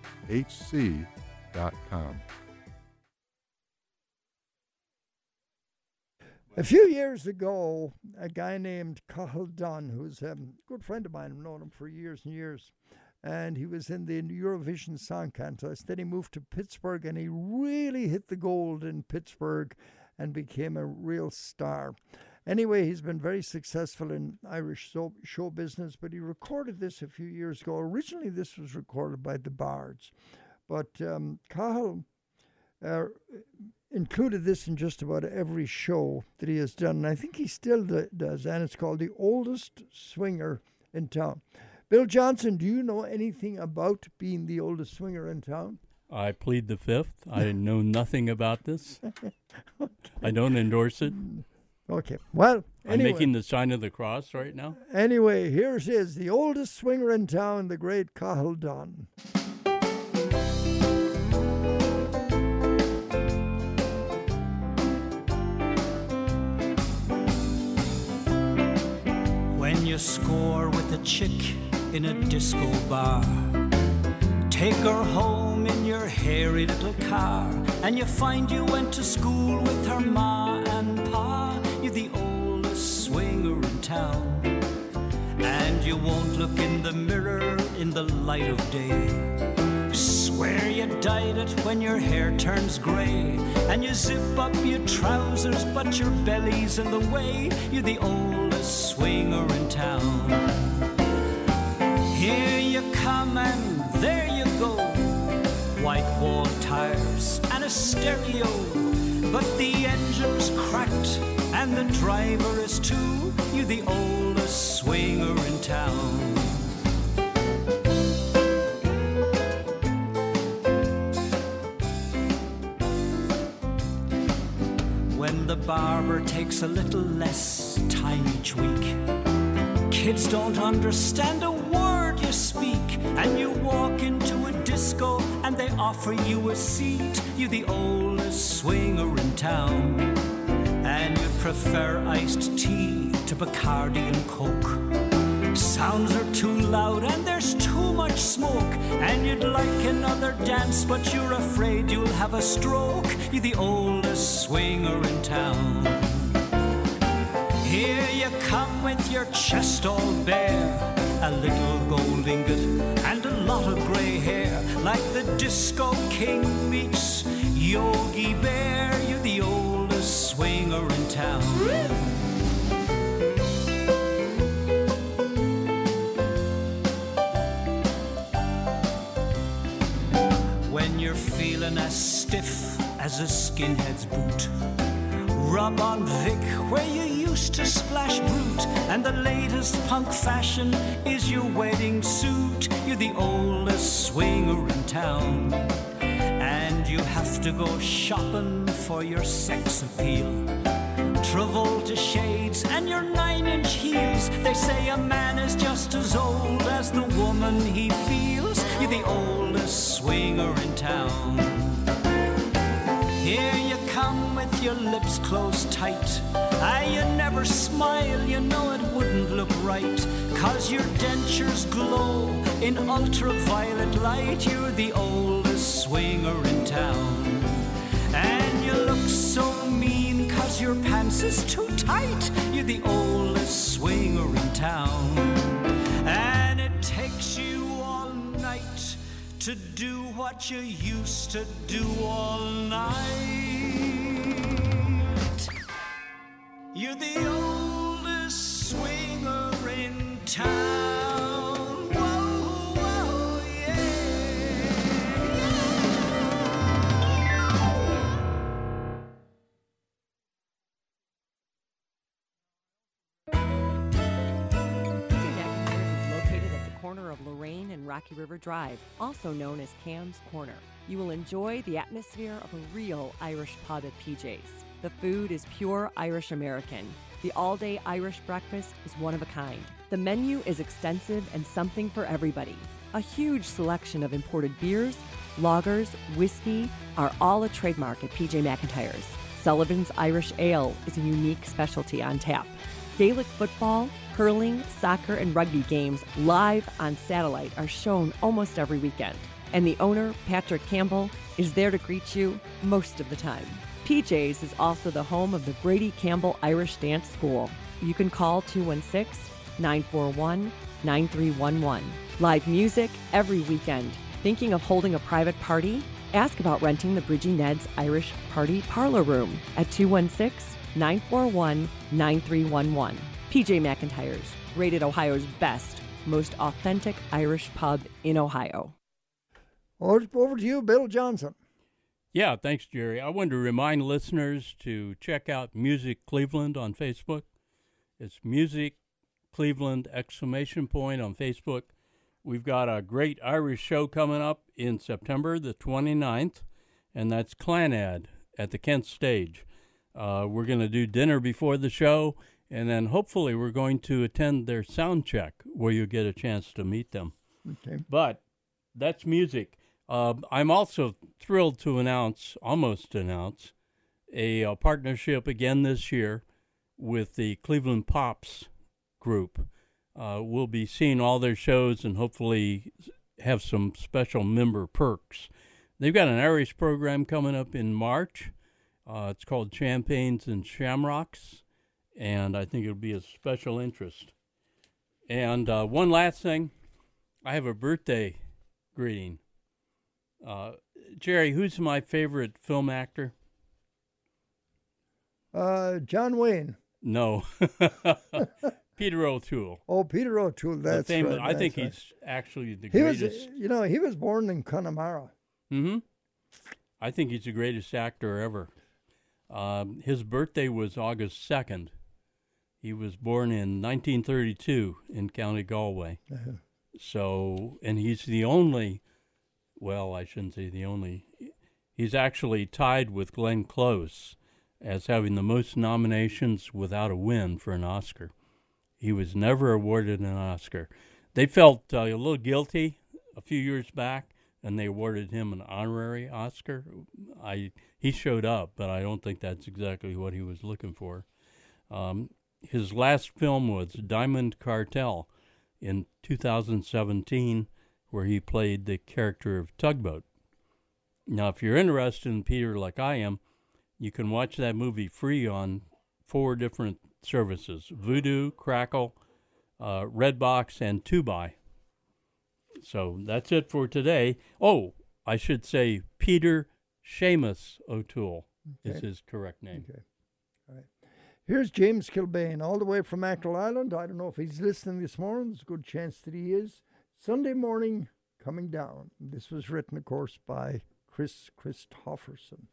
A few years ago, a guy named Cahal Dunne, who's a good friend of mine, I've known him for years and years, and he was in the Eurovision Song Contest. Then he moved to Pittsburgh and he really hit the gold in Pittsburgh and became a real star. Anyway, he's been very successful in Irish show, show business, but he recorded this a few years ago. Originally, this was recorded by the Bards, but um, Cahal uh, included this in just about every show that he has done, and I think he still does, and it's called The Oldest Swinger in Town. Bill Johnson, do you know anything about being the oldest swinger in town? I plead the fifth. I know nothing about this. I don't endorse it. Okay. Well, I'm making the sign of the cross right now. anyway, here's his, the oldest swinger in town, the great Cahal Dunne. When you score with a chick in a disco bar, take her home in your hairy little car, and you find you went to school with her ma town, and you won't look in the mirror in the light of day. Swear you dyed it when your hair turns grey And you zip up your trousers but your belly's in the way. You're the oldest swinger in town. Here you come and there you go. White wall tires and a stereo But the engine's cracked and the driver is too You're the oldest swinger in town when the barber takes a little less time each week. Kids don't understand a word you speak, and you walk into a disco and they offer you a seat. You're the oldest swinger in town, and you prefer iced tea to Bacardi and Coke. Sounds are too loud and there's too much smoke. And you'd like another dance, but you're afraid you'll have a stroke. You're the oldest swinger in town. Here you come with your chest all bare, a little gold ingot and a lot of grey hair, like the disco king meets Yogi Bear. You're the oldest swinger in town. when you're feeling as stiff as a skinhead's boot. Rub on Vic where you used to splash brute, and the latest punk fashion is your wedding suit. You're the oldest swinger in town, you have to go shopping for your sex appeal. Travolta shades and your nine inch heels. They say a man is just as old as the woman he feels. You're the oldest swinger in town. Here you come with your lips closed tight. Ah, you never smile, you know it wouldn't look right. Cause your dentures glow in ultraviolet light. You're the oldest swinger in town. And you look so mean cause your pants is too tight. You're the oldest swinger in town. And it takes you all night to do what you used to do all night. You're the oldest swinger in town. Rocky River Drive, also known as Kamm's Corner. You will enjoy the atmosphere of a real Irish pub at PJ's. The food is pure Irish American. The all day Irish breakfast is one of a kind. The menu is extensive and something for everybody. A huge selection of imported beers, lagers, whiskey are all a trademark at PJ McIntyre's. Sullivan's Irish Ale is a unique specialty on tap. Gaelic football, hurling, soccer, and rugby games live on satellite are shown almost every weekend. And the owner, Patrick Campbell, is there to greet you most of the time. PJ's is also the home of the Brady Campbell Irish Dance School. You can call 216 941 9311. Live music every weekend. Thinking of holding a private party? Ask about renting the Bridgie Ned's Irish Party Parlor Room at 216 941 9311. PJ McIntyre's, rated Ohio's best, most authentic Irish pub in Ohio. Over over to you, Bill Johnson. Yeah, thanks, Gerry. I wanted to remind listeners to check out Music Cleveland on Facebook. It's Music Cleveland exclamation point on Facebook. We've got a great Irish show coming up in September the 29th, and that's Clannad at the Kent Stage. Uh, we're going to do dinner before the show, and then hopefully we're going to attend their sound check where you get a chance to meet them. Okay. But that's music. Uh, I'm also thrilled to announce, almost announce, a, uh partnership again this year with the Cleveland Pops group. Uh, we'll be seeing all their shows and hopefully have some special member perks. They've got an Irish program coming up in March. Uh, it's called Champagnes and Shamrocks, and I think it'll be a special interest. And uh, one last thing, I have a birthday greeting. Uh, Gerry, who's my favorite film actor? Uh, John Wayne. No, Peter O'Toole. Oh, Peter O'Toole. That's famous- right. I think that's he's actually the right. he was. You know, he was born in Connemara. hmm I think he's the greatest actor ever. Um, his birthday was August 2nd. He was born in 1932 in County Galway. Uh-huh. So, and he's the only, well, I shouldn't say the only, he's actually tied with Glenn Close as having the most nominations without a win for an Oscar. He was never awarded an Oscar. They felt uh, a little guilty a few years back, and they awarded him an honorary Oscar. I he showed up, but I don't think that's exactly what he was looking for. Um, his last film was Diamond Cartel in 2017, where he played the character of Tugboat. Now, if you're interested in Peter like I am, you can watch that movie free on four different services Vudu, Crackle, uh, Redbox, and Tubi. So that's it for today. Oh, I should say Peter Seamus O'Toole is his correct name. Okay. All right. Here's James Kilbane, all the way from Achill Island. I don't know if he's listening this morning. There's a good chance that he is. Sunday morning coming down. This was written, of course, by Kris Kristofferson.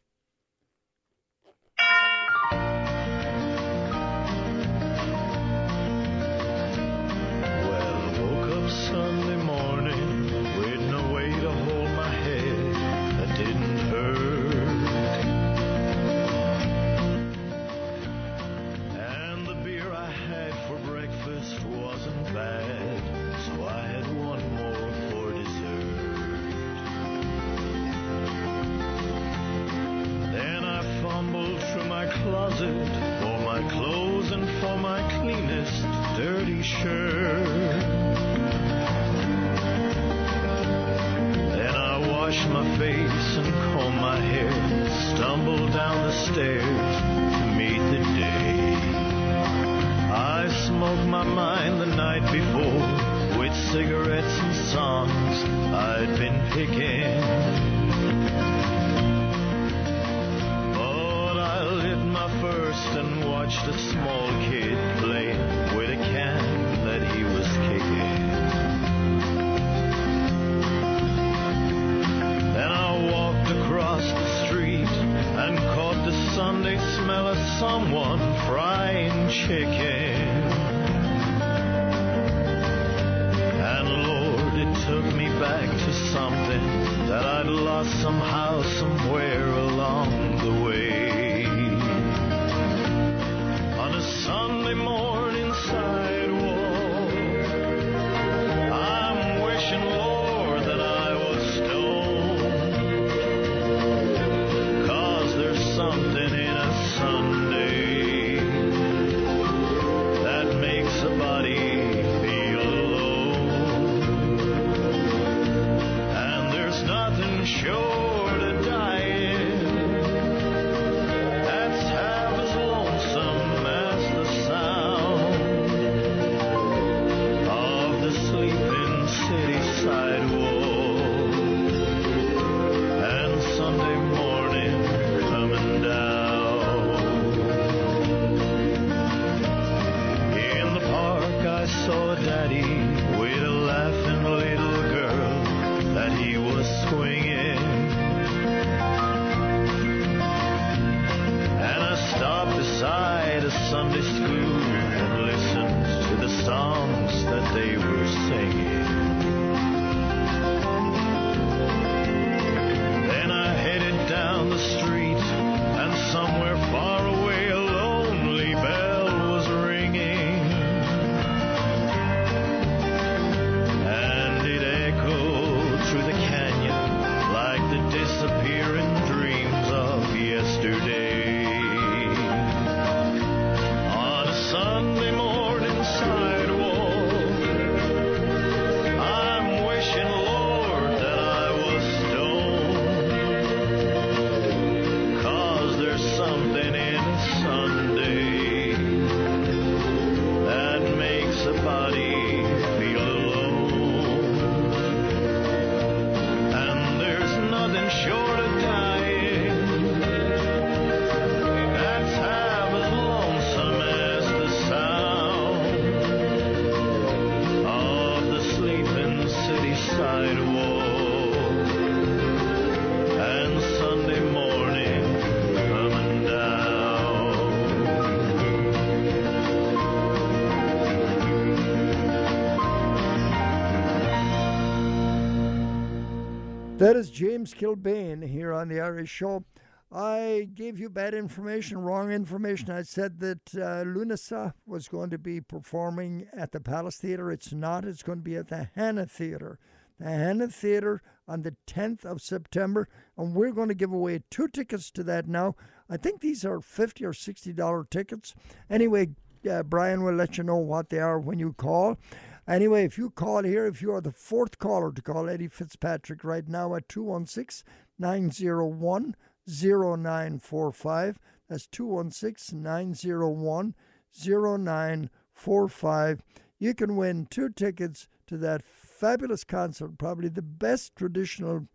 That is James Kilbane here on the Irish Show. I gave you bad information, wrong information. I said that uh, Lunasa was going to be performing at the Palace Theatre. It's not. It's going to be at the Hanna Theatre. The Hanna Theatre on the 10th of September, and we're going to give away two tickets to that now. I think these are 50 or $60 tickets. Anyway, uh, Brian will let you know what they are when you call. Anyway, if you call here, if you are the fourth caller to call Eddie Fitzpatrick right now at 216 901 0945, that's 216 901 0945, you can win two tickets to that fabulous concert. Probably the best traditional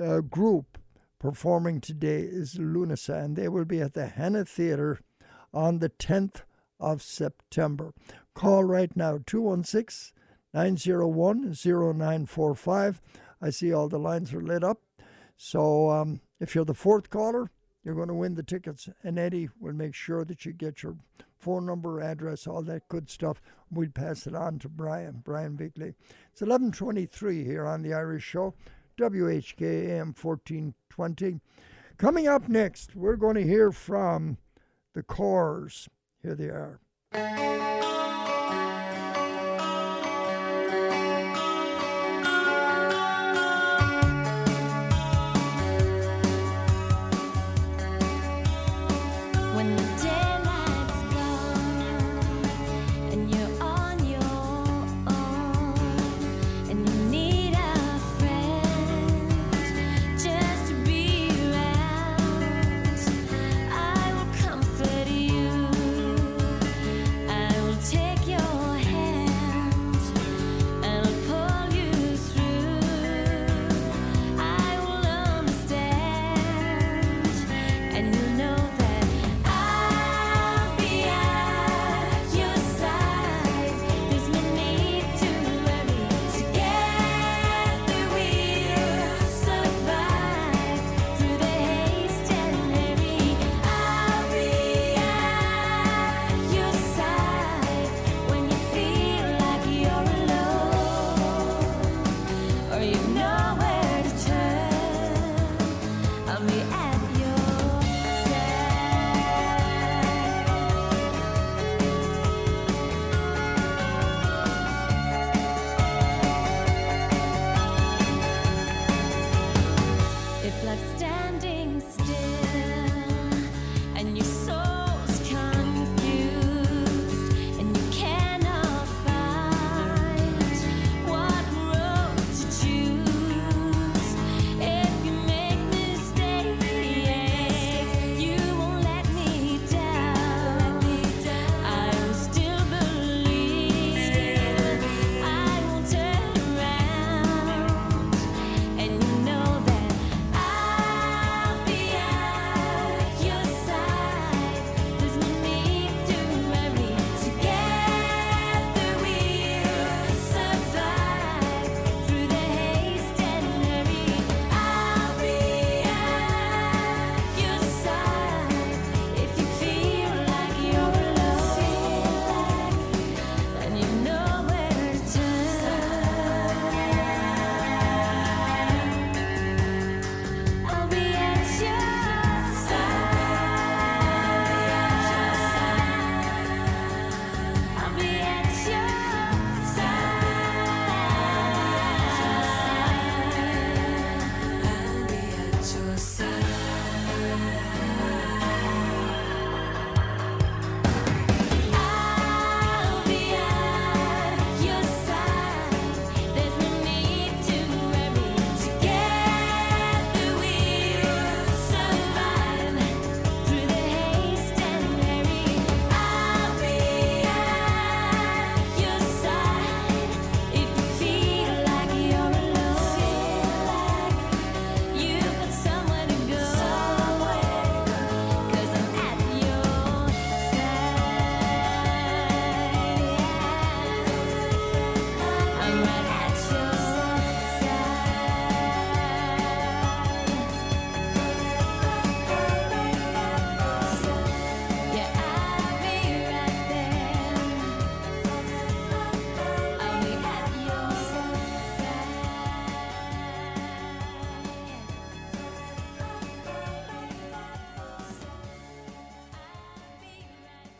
uh, group performing today is Lunasa, and they will be at the Hanna Theatre on the 10th of September. Call right now 216 901 0945. I see all the lines are lit up. So um, if you're the fourth caller, you're going to win the tickets, and Eddie will make sure that you get your phone number, address, all that good stuff. We'll pass it on to Brian, Brian Bigley. It's 1123 here on the Irish Show, WHK AM 1420. Coming up next, we're going to hear from the Corrs. Here they are.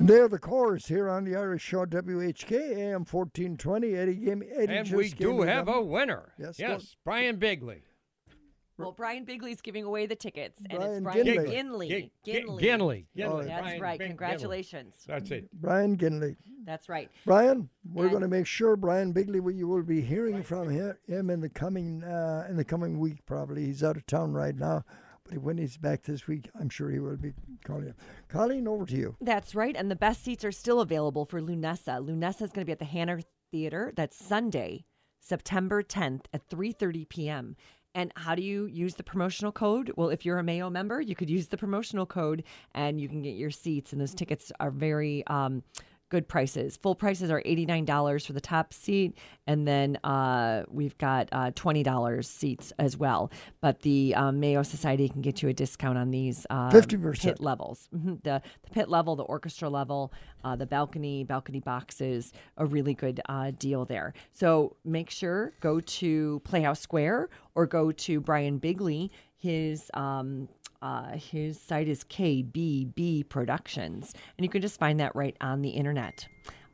They're the Corrs here on the Irish Show WHK AM 1420. Eddie gave me, Eddie And just we gave do have them. a winner. Yes, Yes, Brian Bigley. Well, Brian Bigley's giving away the tickets, and Brian it's Brian Ginley. Ginley. Gi- Gi- Ginley. Ginley. Oh, That's Brian right. Big- Ginley. Congratulations. That's it. Brian Ginley. That's right. Brian, we're And- going to make sure Brian Bigley, we- you will be hearing from him in the coming uh, in the coming week. Probably he's out of town right now, but when he's back this week, I'm sure he will be calling you. Colleen, over to you. That's right. And the best seats are still available for Lunasa. Lunasa is going to be at the Hanna Theater. That's Sunday, September 10th at 3:30 p.m. And how do you use the promotional code? Well, if you're a Mayo member, you could use the promotional code and you can get your seats. And those tickets are very um, good prices. Full prices are $89 for the top seat. And then uh, we've got uh, $20 seats as well. But the um, Mayo Society can get you a discount on these um, 50%. pit levels. Mhm. The, the pit level, the orchestra level, uh, the balcony, balcony boxes, a really good uh, deal there. So make sure go to Playhouse Square or go to Brian Bigley. His um, uh, his site is KBB Productions, and you can just find that right on the internet.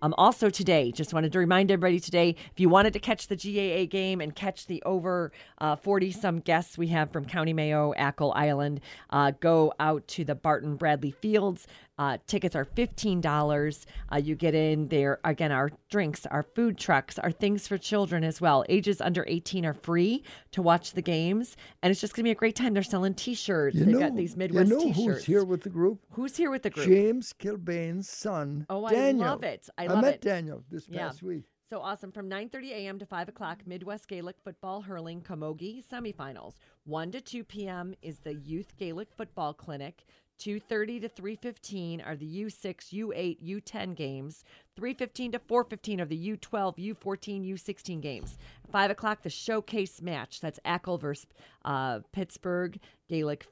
Um, also today, just wanted to remind everybody today, if you wanted to catch the GAA game and catch the over 40 some guests we have from County Mayo, Achill Island, uh, go out to the Barton Bradley Fields. Uh, tickets are $15. Uh, you get in there, again, our drinks, our food trucks, our things for children as well. Ages under 18 are free to watch the games, and it's just going to be a great time. They're selling t shirts. You They've know, got these Midwest you know t shirts. who's here with the group? Who's here with the group? James Kilbane's son. Oh, I Daniel. love it. I love met it. Daniel this Yeah. past week. So awesome. From 9.30 a.m. to 5 o'clock, Midwest Gaelic Football Hurling Camogie semifinals. 1 to 2 p.m. is the Youth Gaelic Football Clinic. 2.30 to 3.15 are the U6, U8, U10 games. 3.15 to 4.15 are the U12, U14, U16 games. 5 o'clock, the showcase match. That's Achill versus uh, Pittsburgh Gaelic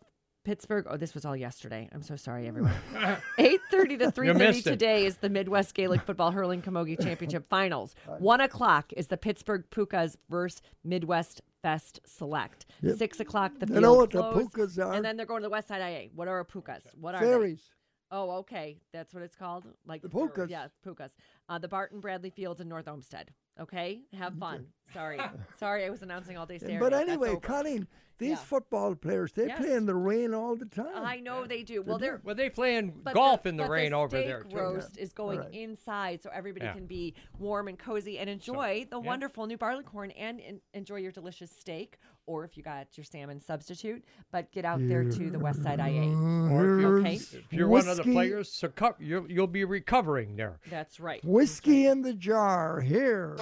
Pittsburgh. Oh, this was all yesterday. I'm so sorry, everyone. 8:30 to 3:30 today is the Midwest Gaelic Football Hurling Camogie Championship Finals. One o'clock is the Pittsburgh Pukas versus Midwest Fest Select. Yep. Six o'clock the You field know what the Pukas are? and then they're going to the West Side IA. What are Pukas? What are Fairies. they? Oh, okay, that's what it's called. Like The or- Pukas. Yeah, Pukas. Uh, the Barton Bradley Fields in North Olmsted. Okay, have mm-hmm. fun. Sorry, sorry, I was announcing all day Saturday. But anyway, over. Colleen, these Yeah. football players, they Yes. play in the rain all the time. I know they do. Well, they're Well, they playing But golf the, in the but rain over there. too. roast is going All right. inside, so everybody Yeah. can be warm and cozy and enjoy the yeah. wonderful new barleycorn and, and enjoy your delicious steak. Or if you got your salmon substitute, but get out there to the West Side IA. Or if you're, Okay, if you're one of the Whiskey. players, succu- you'll, you'll be recovering there. that's right. Whiskey in the jar here.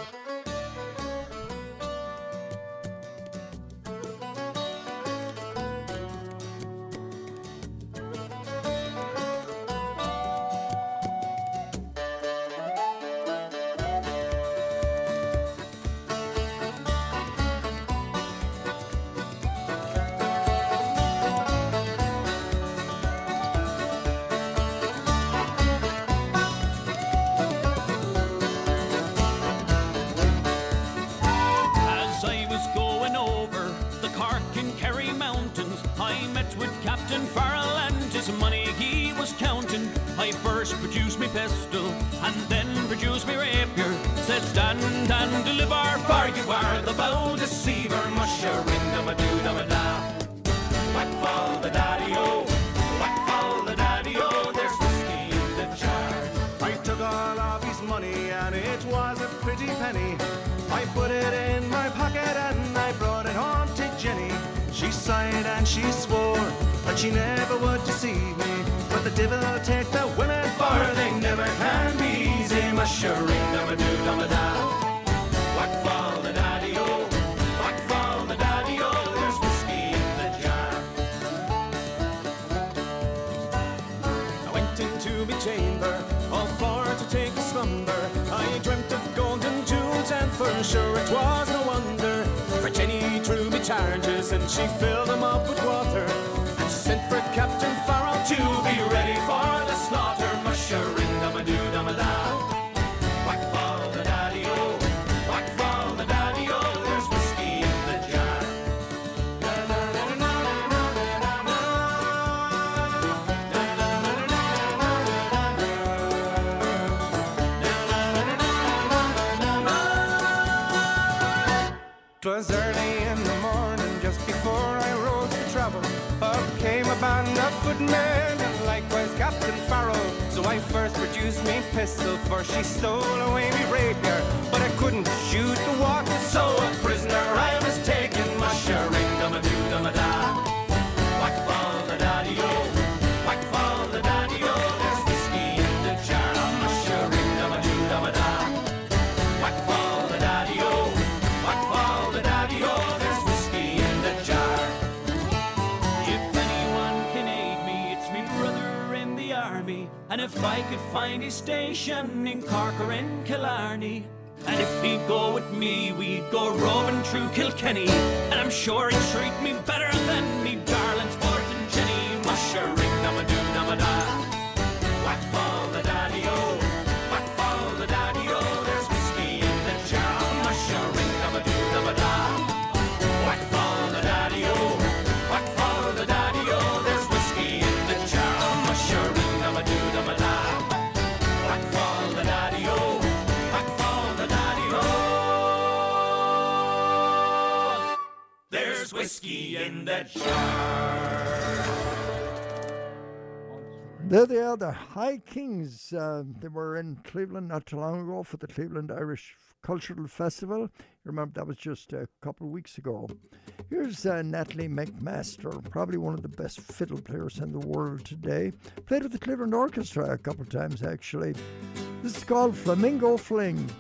'Twas early in the morning, just before I rose to travel. Up came a band of footmen, and likewise Captain Farrell. So I first produced me pistol, for she stole away me rapier. But I couldn't shoot the water, so I if I could find his station in Cork or in Killarney. And if he'd go with me, we'd go roving through Kilkenny. And I'm sure he'd treat me better than me in the jar. There they are, the High Kings. Uh, they were in Cleveland not too long ago for the Cleveland Irish Cultural Festival. You remember that was just a couple of weeks ago. Here's uh, Natalie MacMaster, probably one of the best fiddle players in the world today. Played with the Cleveland Orchestra a couple of times, actually. This is called Flamingo Fling.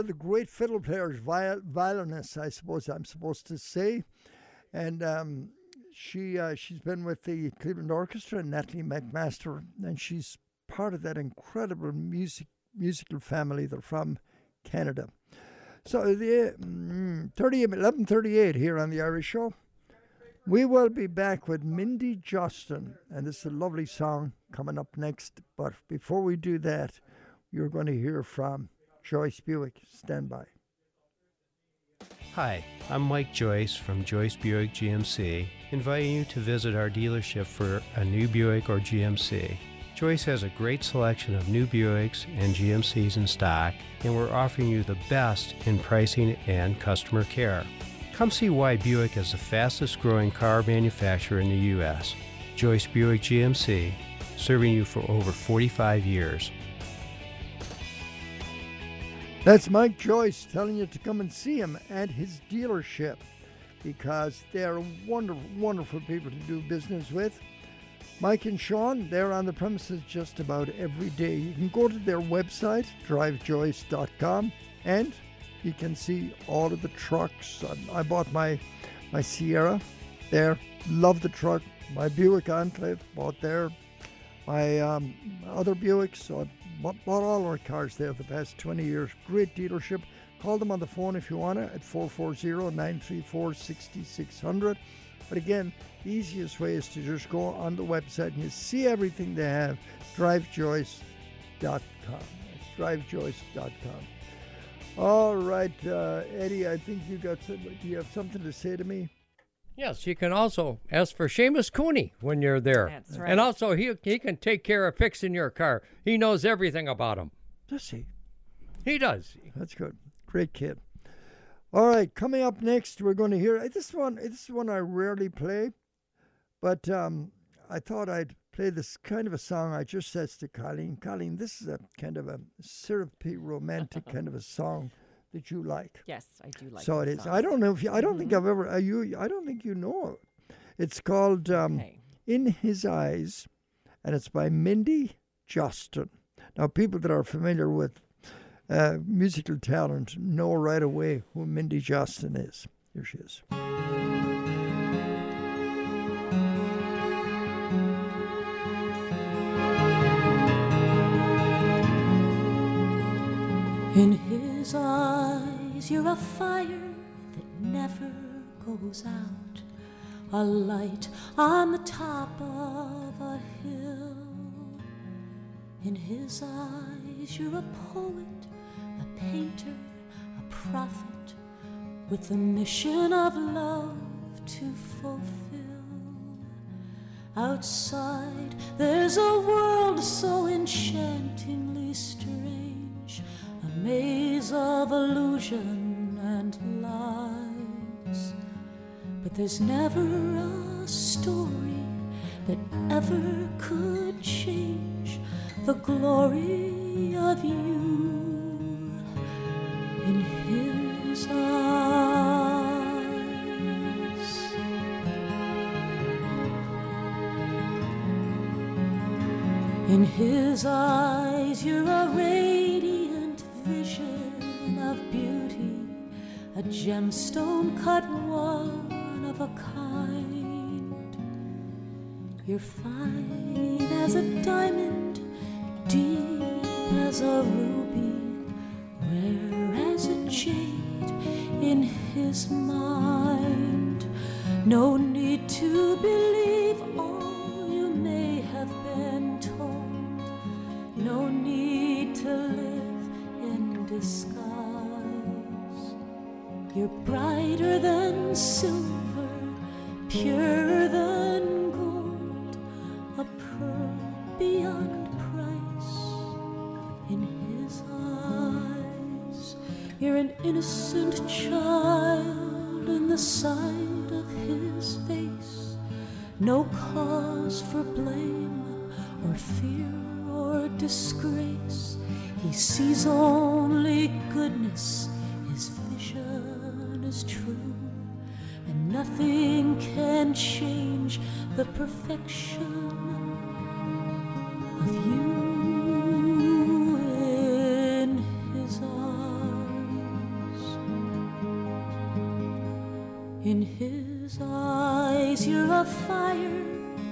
Of the great fiddle players, viol- violinist, I suppose I'm supposed to say. And um, she uh, she's been with the Cleveland Orchestra, Natalie MacMaster, and she's part of that incredible music musical family. They're from Canada. So the mm, 30, 1138 here on the Irish Show. We will be back with Mindy Justin, and this is a lovely song coming up next. But before we do that, you're going to hear from Joyce Buick. Stand by. Hi, I'm Mike Joyce from Joyce Buick GMC, inviting you to visit our dealership for a new Buick or GMC. Joyce has a great selection of new Buicks and GMCs in stock, and we're offering you the best in pricing and customer care. Come see why Buick is the fastest growing car manufacturer in the U.S. Joyce Buick GMC, serving you for over 45 years. That's Mike Joyce telling you to come and see him at his dealership because they're wonderful, wonderful people to do business with. Mike and Sean, they're on the premises just about every day. You can go to their website, drivejoyce.com, and you can see all of the trucks. I, I bought my my Sierra there, love the truck. My Buick Enclave, bought there. My um, other Buicks, so I bought, all our cars there the past 20 years. Great dealership. Call them on the phone if you want to at 440 934 6600. But again, the easiest way is to just go on the website and you see everything they have. DriveJoyce.com. That's DriveJoyce.com. All right, uh, Eddie, I think you got some, do you have something to say to me? Yes, you can also ask for Seamus Cooney when you're there. That's right. And also, he, he can take care of fixing your car. He knows everything about them. Does he? He does. That's good. Great kid. All right, coming up next, we're going to hear this one. This is one I rarely play, but um, I thought I'd play this kind of a song. I just said to Colleen, Colleen, this is a kind of a syrupy, romantic kind of a song that you like. Yes, I do like So it is. song. I don't know if you. I don't think Mhm. I've ever. Uh, you. I don't think you know. it. It's called um, "In His Eyes," and it's by Mindy Justin. Now, people that are familiar with uh, musical talent know right away who Mindy Justin is. Here she is. Eyes, you're a fire that never goes out, a light on the top of a hill. In his eyes, you're a poet, a painter, a prophet, with a mission of love to fulfill. Outside, there's a world so enchantingly strange, maze of illusion and lies. But there's never a story that ever could change the glory of you in his eyes. In his eyes, you're a vision of beauty, a gemstone cut one of a kind. You're fine as a diamond, deep as a ruby, rare as a jade in his mind. No need to believe all you may have been told. No need to live in disguise. You're brighter than silver, purer than gold, a pearl beyond price in his eyes. You're an innocent child in the sight of his face. No cause for blame or fear or disgrace. He sees only goodness, is true, and nothing can change the perfection of you in his eyes. In his eyes, you're a fire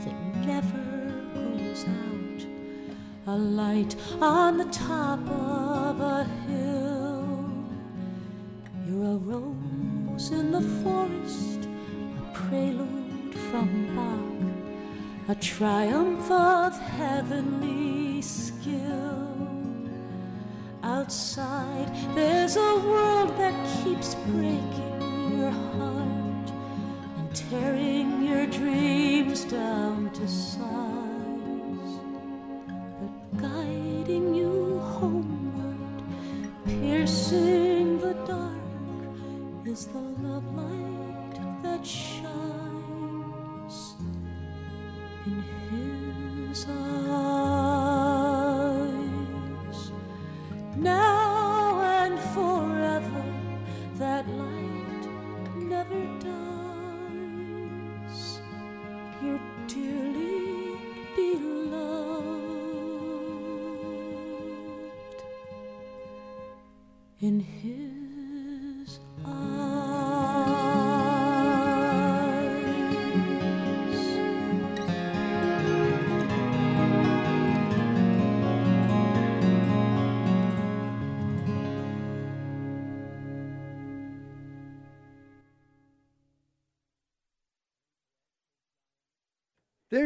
that never goes out, a light on the top of a triumph of heavenly skill. Outside, there's a world that keeps breaking your heart and tearing your dreams down to size,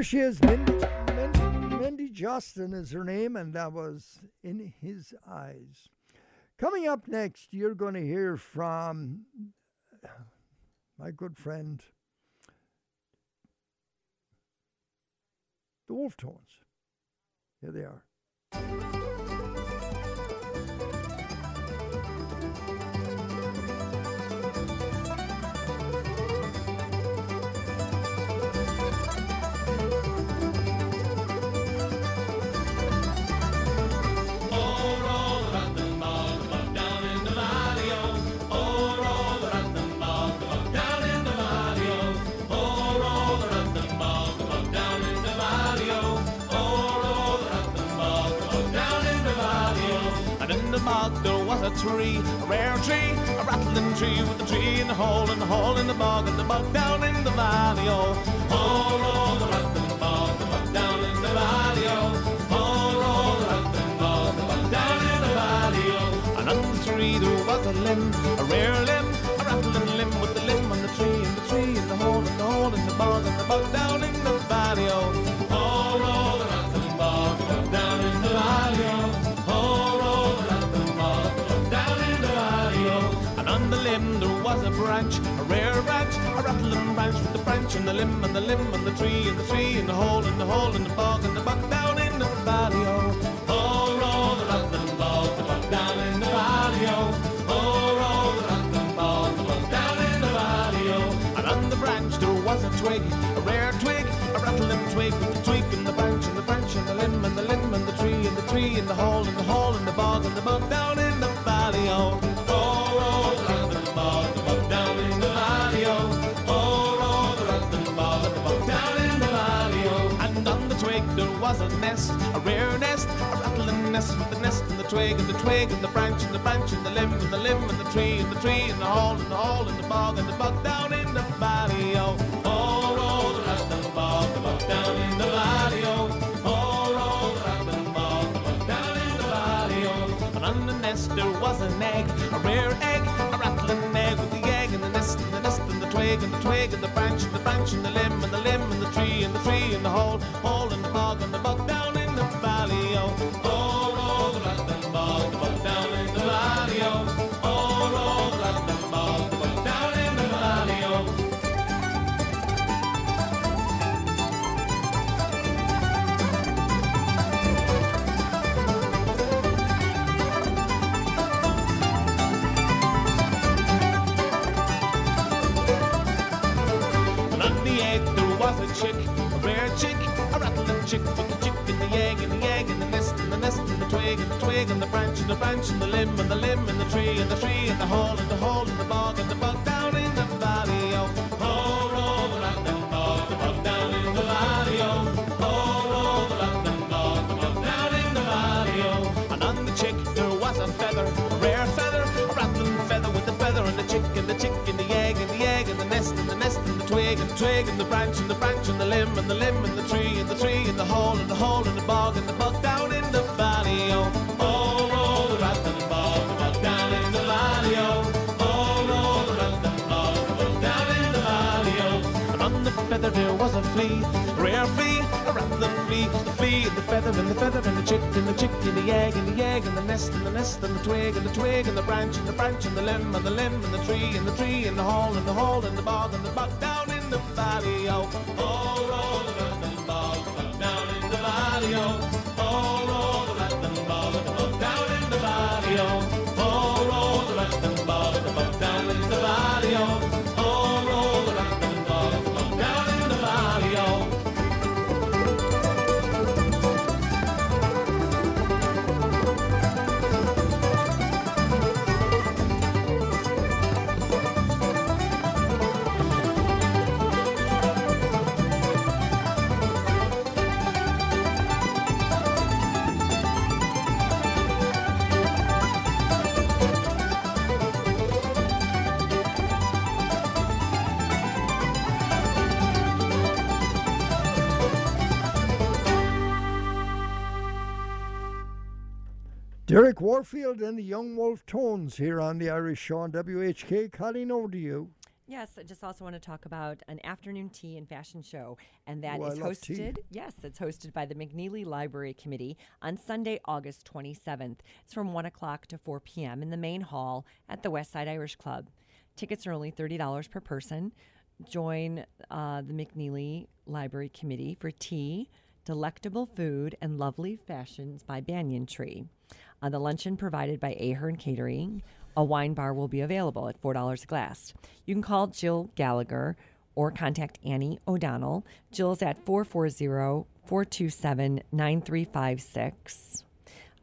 There she is, Mindy, Mindy, Mindy Justin is her name, and that was In His Eyes. Coming up next, you're going to hear from my good friend, the Wolfe Tones. Here they are. Tree, a rare tree, a rattling tree with a tree in the hole, and the hole in the bog, and the bog down in the valley, oh. Oh, roll the branch and the limb and the limb and the tree and the tree and the hole and the hole and the bog and the bog down in the valley, oh. Oh, roll the bog, the bog down in the valley, oh. Oh, roll the bog, the bog down in the valley, oh. And on the branch there was a twig, a rare twig, a rattling twig with the twig and the branch and the branch and the limb and the limb and the tree and the tree and the hole and the hole and the bog and the bog down in the valley, oh. Oh, was a nest, a rare nest, a rattling nest with the nest and the twig and the twig and the branch and the branch and the limb and the limb and the tree and the tree and the hole and the hole and the bog and the bog down in the valley, oh. Oh, roll the rattling bog, the bog down in the oh. Oh, bog, down in the valley, oh. And on the nest there was an egg, a rare egg, a rattling egg with the egg and the nest and the nest and the twig and the twig and the branch and the branch and and the limb chick with the chick and the egg and the egg and the nest and the nest and the twig and the twig and the branch and the branch and the limb and the limb and the tree and the tree and the hole and the hole and the bog and the bog down was twig and the and the branch and the branch and the limb and the limb and the tree and the tree and the hole and the hole and the bog and the bug down in the valley. Oh, oh, roll the rattling bog, the bug down in the valley. Oh, oh, roll the rattling bog, the bug down in the valley. Oh, and on the feather there was a flea, a rare flea, a rattling flea, the flea and the feather and the feather and the chick and the chick and the egg and the egg and the nest and the nest and the twig and the twig and the branch and the branch and the limb and the limb and the tree and the tree and the hole and the hole and the bog and the bug valley. Oh, oh, roll the rattling bog, down in the valley. Derek Warfield and the Young Wolfe Tones here on the Irish Show on WHK. Colleen, over to you. Yes, I just also want to talk about an afternoon tea and fashion show, and that Ooh, is love tea. hosted. Yes, it's hosted by the McNeely Library Committee on Sunday, August 27th. It's from 1 o'clock to 4 p.m. in the main hall at the Westside Irish Club. Tickets are only $30 per person. Join uh, the McNeely Library Committee for tea, delectable food, and lovely fashions by Banyan Tree. Uh, the luncheon provided by Ahern Catering. A wine bar will be available at $4 a glass. You can call Jill Gallagher or contact Annie O'Donnell. Jill's at 440 427 9356.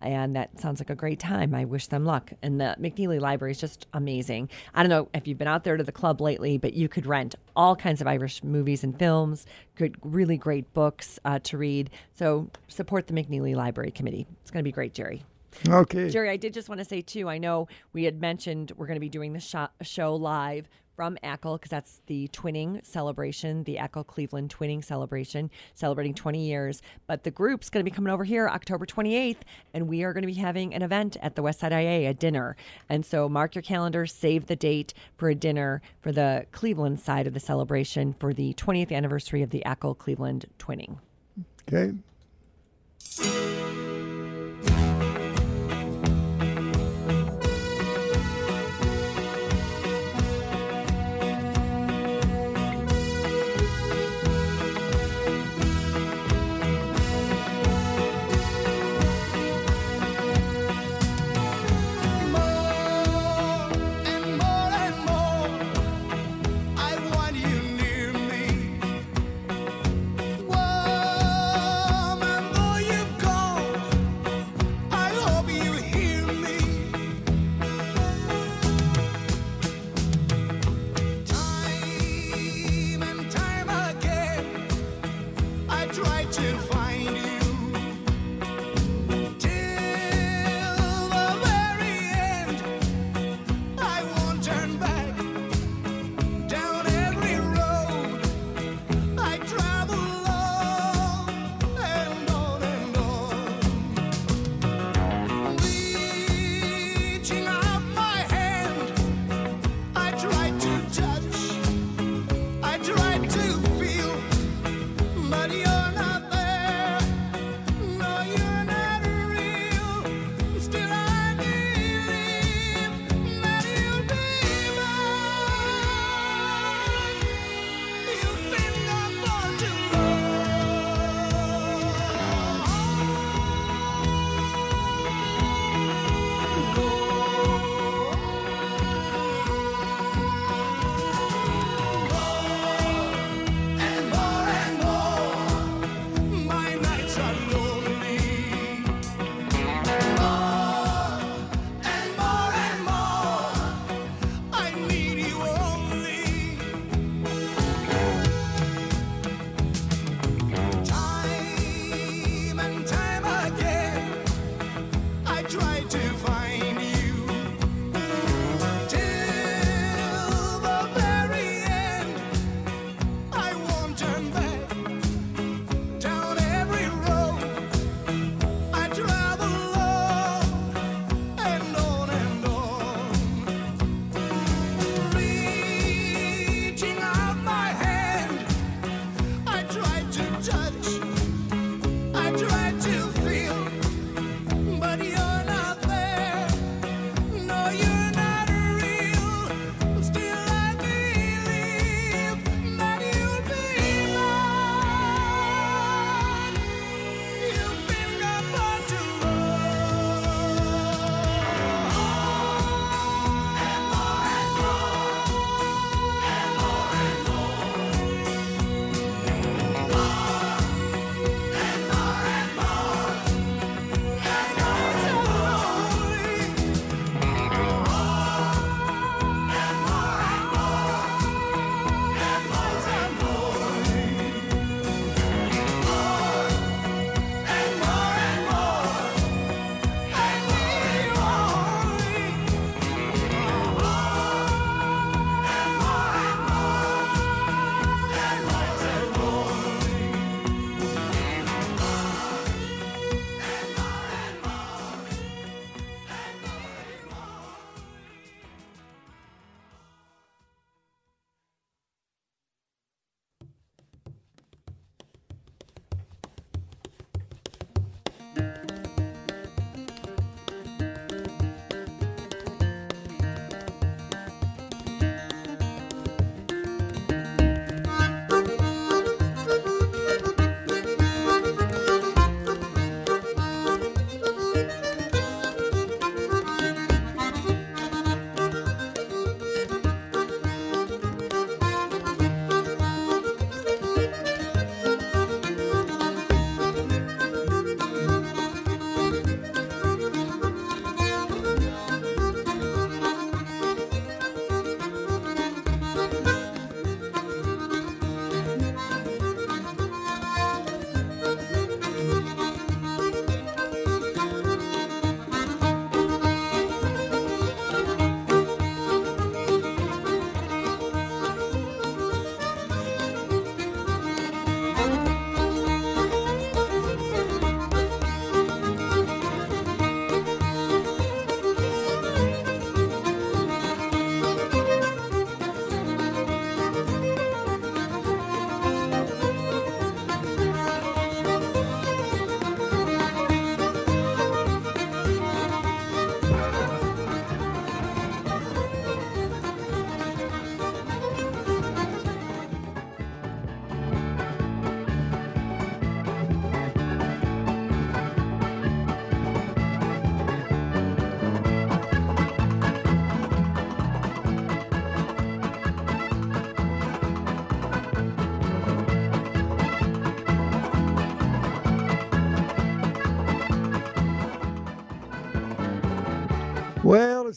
And that sounds like a great time. I wish them luck. And the McNeely Library is just amazing. I don't know if you've been out there to the club lately, but you could rent all kinds of Irish movies and films, good, really great books uh, to read. So support the McNeely Library Committee. It's going to be great, Gerry. Okay. Gerry, I did just want to say too. I know we had mentioned we're going to be doing the sho- show live from Achill because that's the twinning celebration, the Achill Cleveland twinning celebration, celebrating 20 years. But the group's going to be coming over here October 28th, and we are going to be having an event at the Westside IA, a dinner. And so mark your calendar, save the date for a dinner for the Cleveland side of the celebration for the 20th anniversary of the Achill Cleveland twinning. Okay.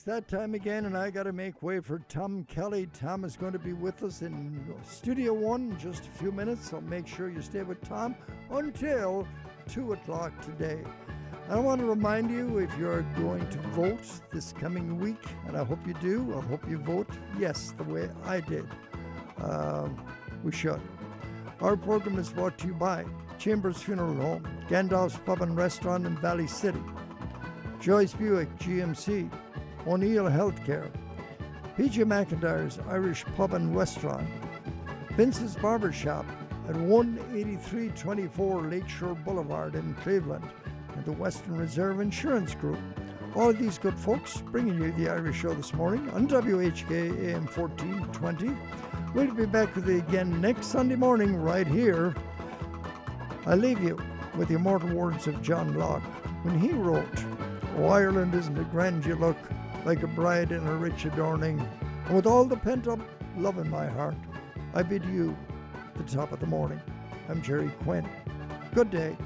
It's that time again, and I got to make way for Tom Kelly. Tom is going to be with us in Studio One in just a few minutes, so make sure you stay with Tom until 2 o'clock today. I want to remind you if you're going to vote this coming week, and I hope you do, I hope you vote yes, the way I did. Um, we should. Our program is brought to you by Chambers Funeral Home, Gandalf's Pub and Restaurant in Valley City, Joyce Buick GMC, O'Neill Healthcare, PJ McIntyre's Irish Pub and Restaurant, Vince's Barber Shop at 18324 Lakeshore Boulevard in Cleveland, and the Western Reserve Insurance Group. All these good folks bringing you the Irish Show this morning on WHK AM 1420. We'll be back with you again next Sunday morning right here. I leave you with the immortal words of John Locke when he wrote, Oh, Ireland isn't a grand you look, like a bride in a rich adorning. And with all the pent up love in my heart, I bid you the top of the morning. I'm Gerry Quinn. Good day.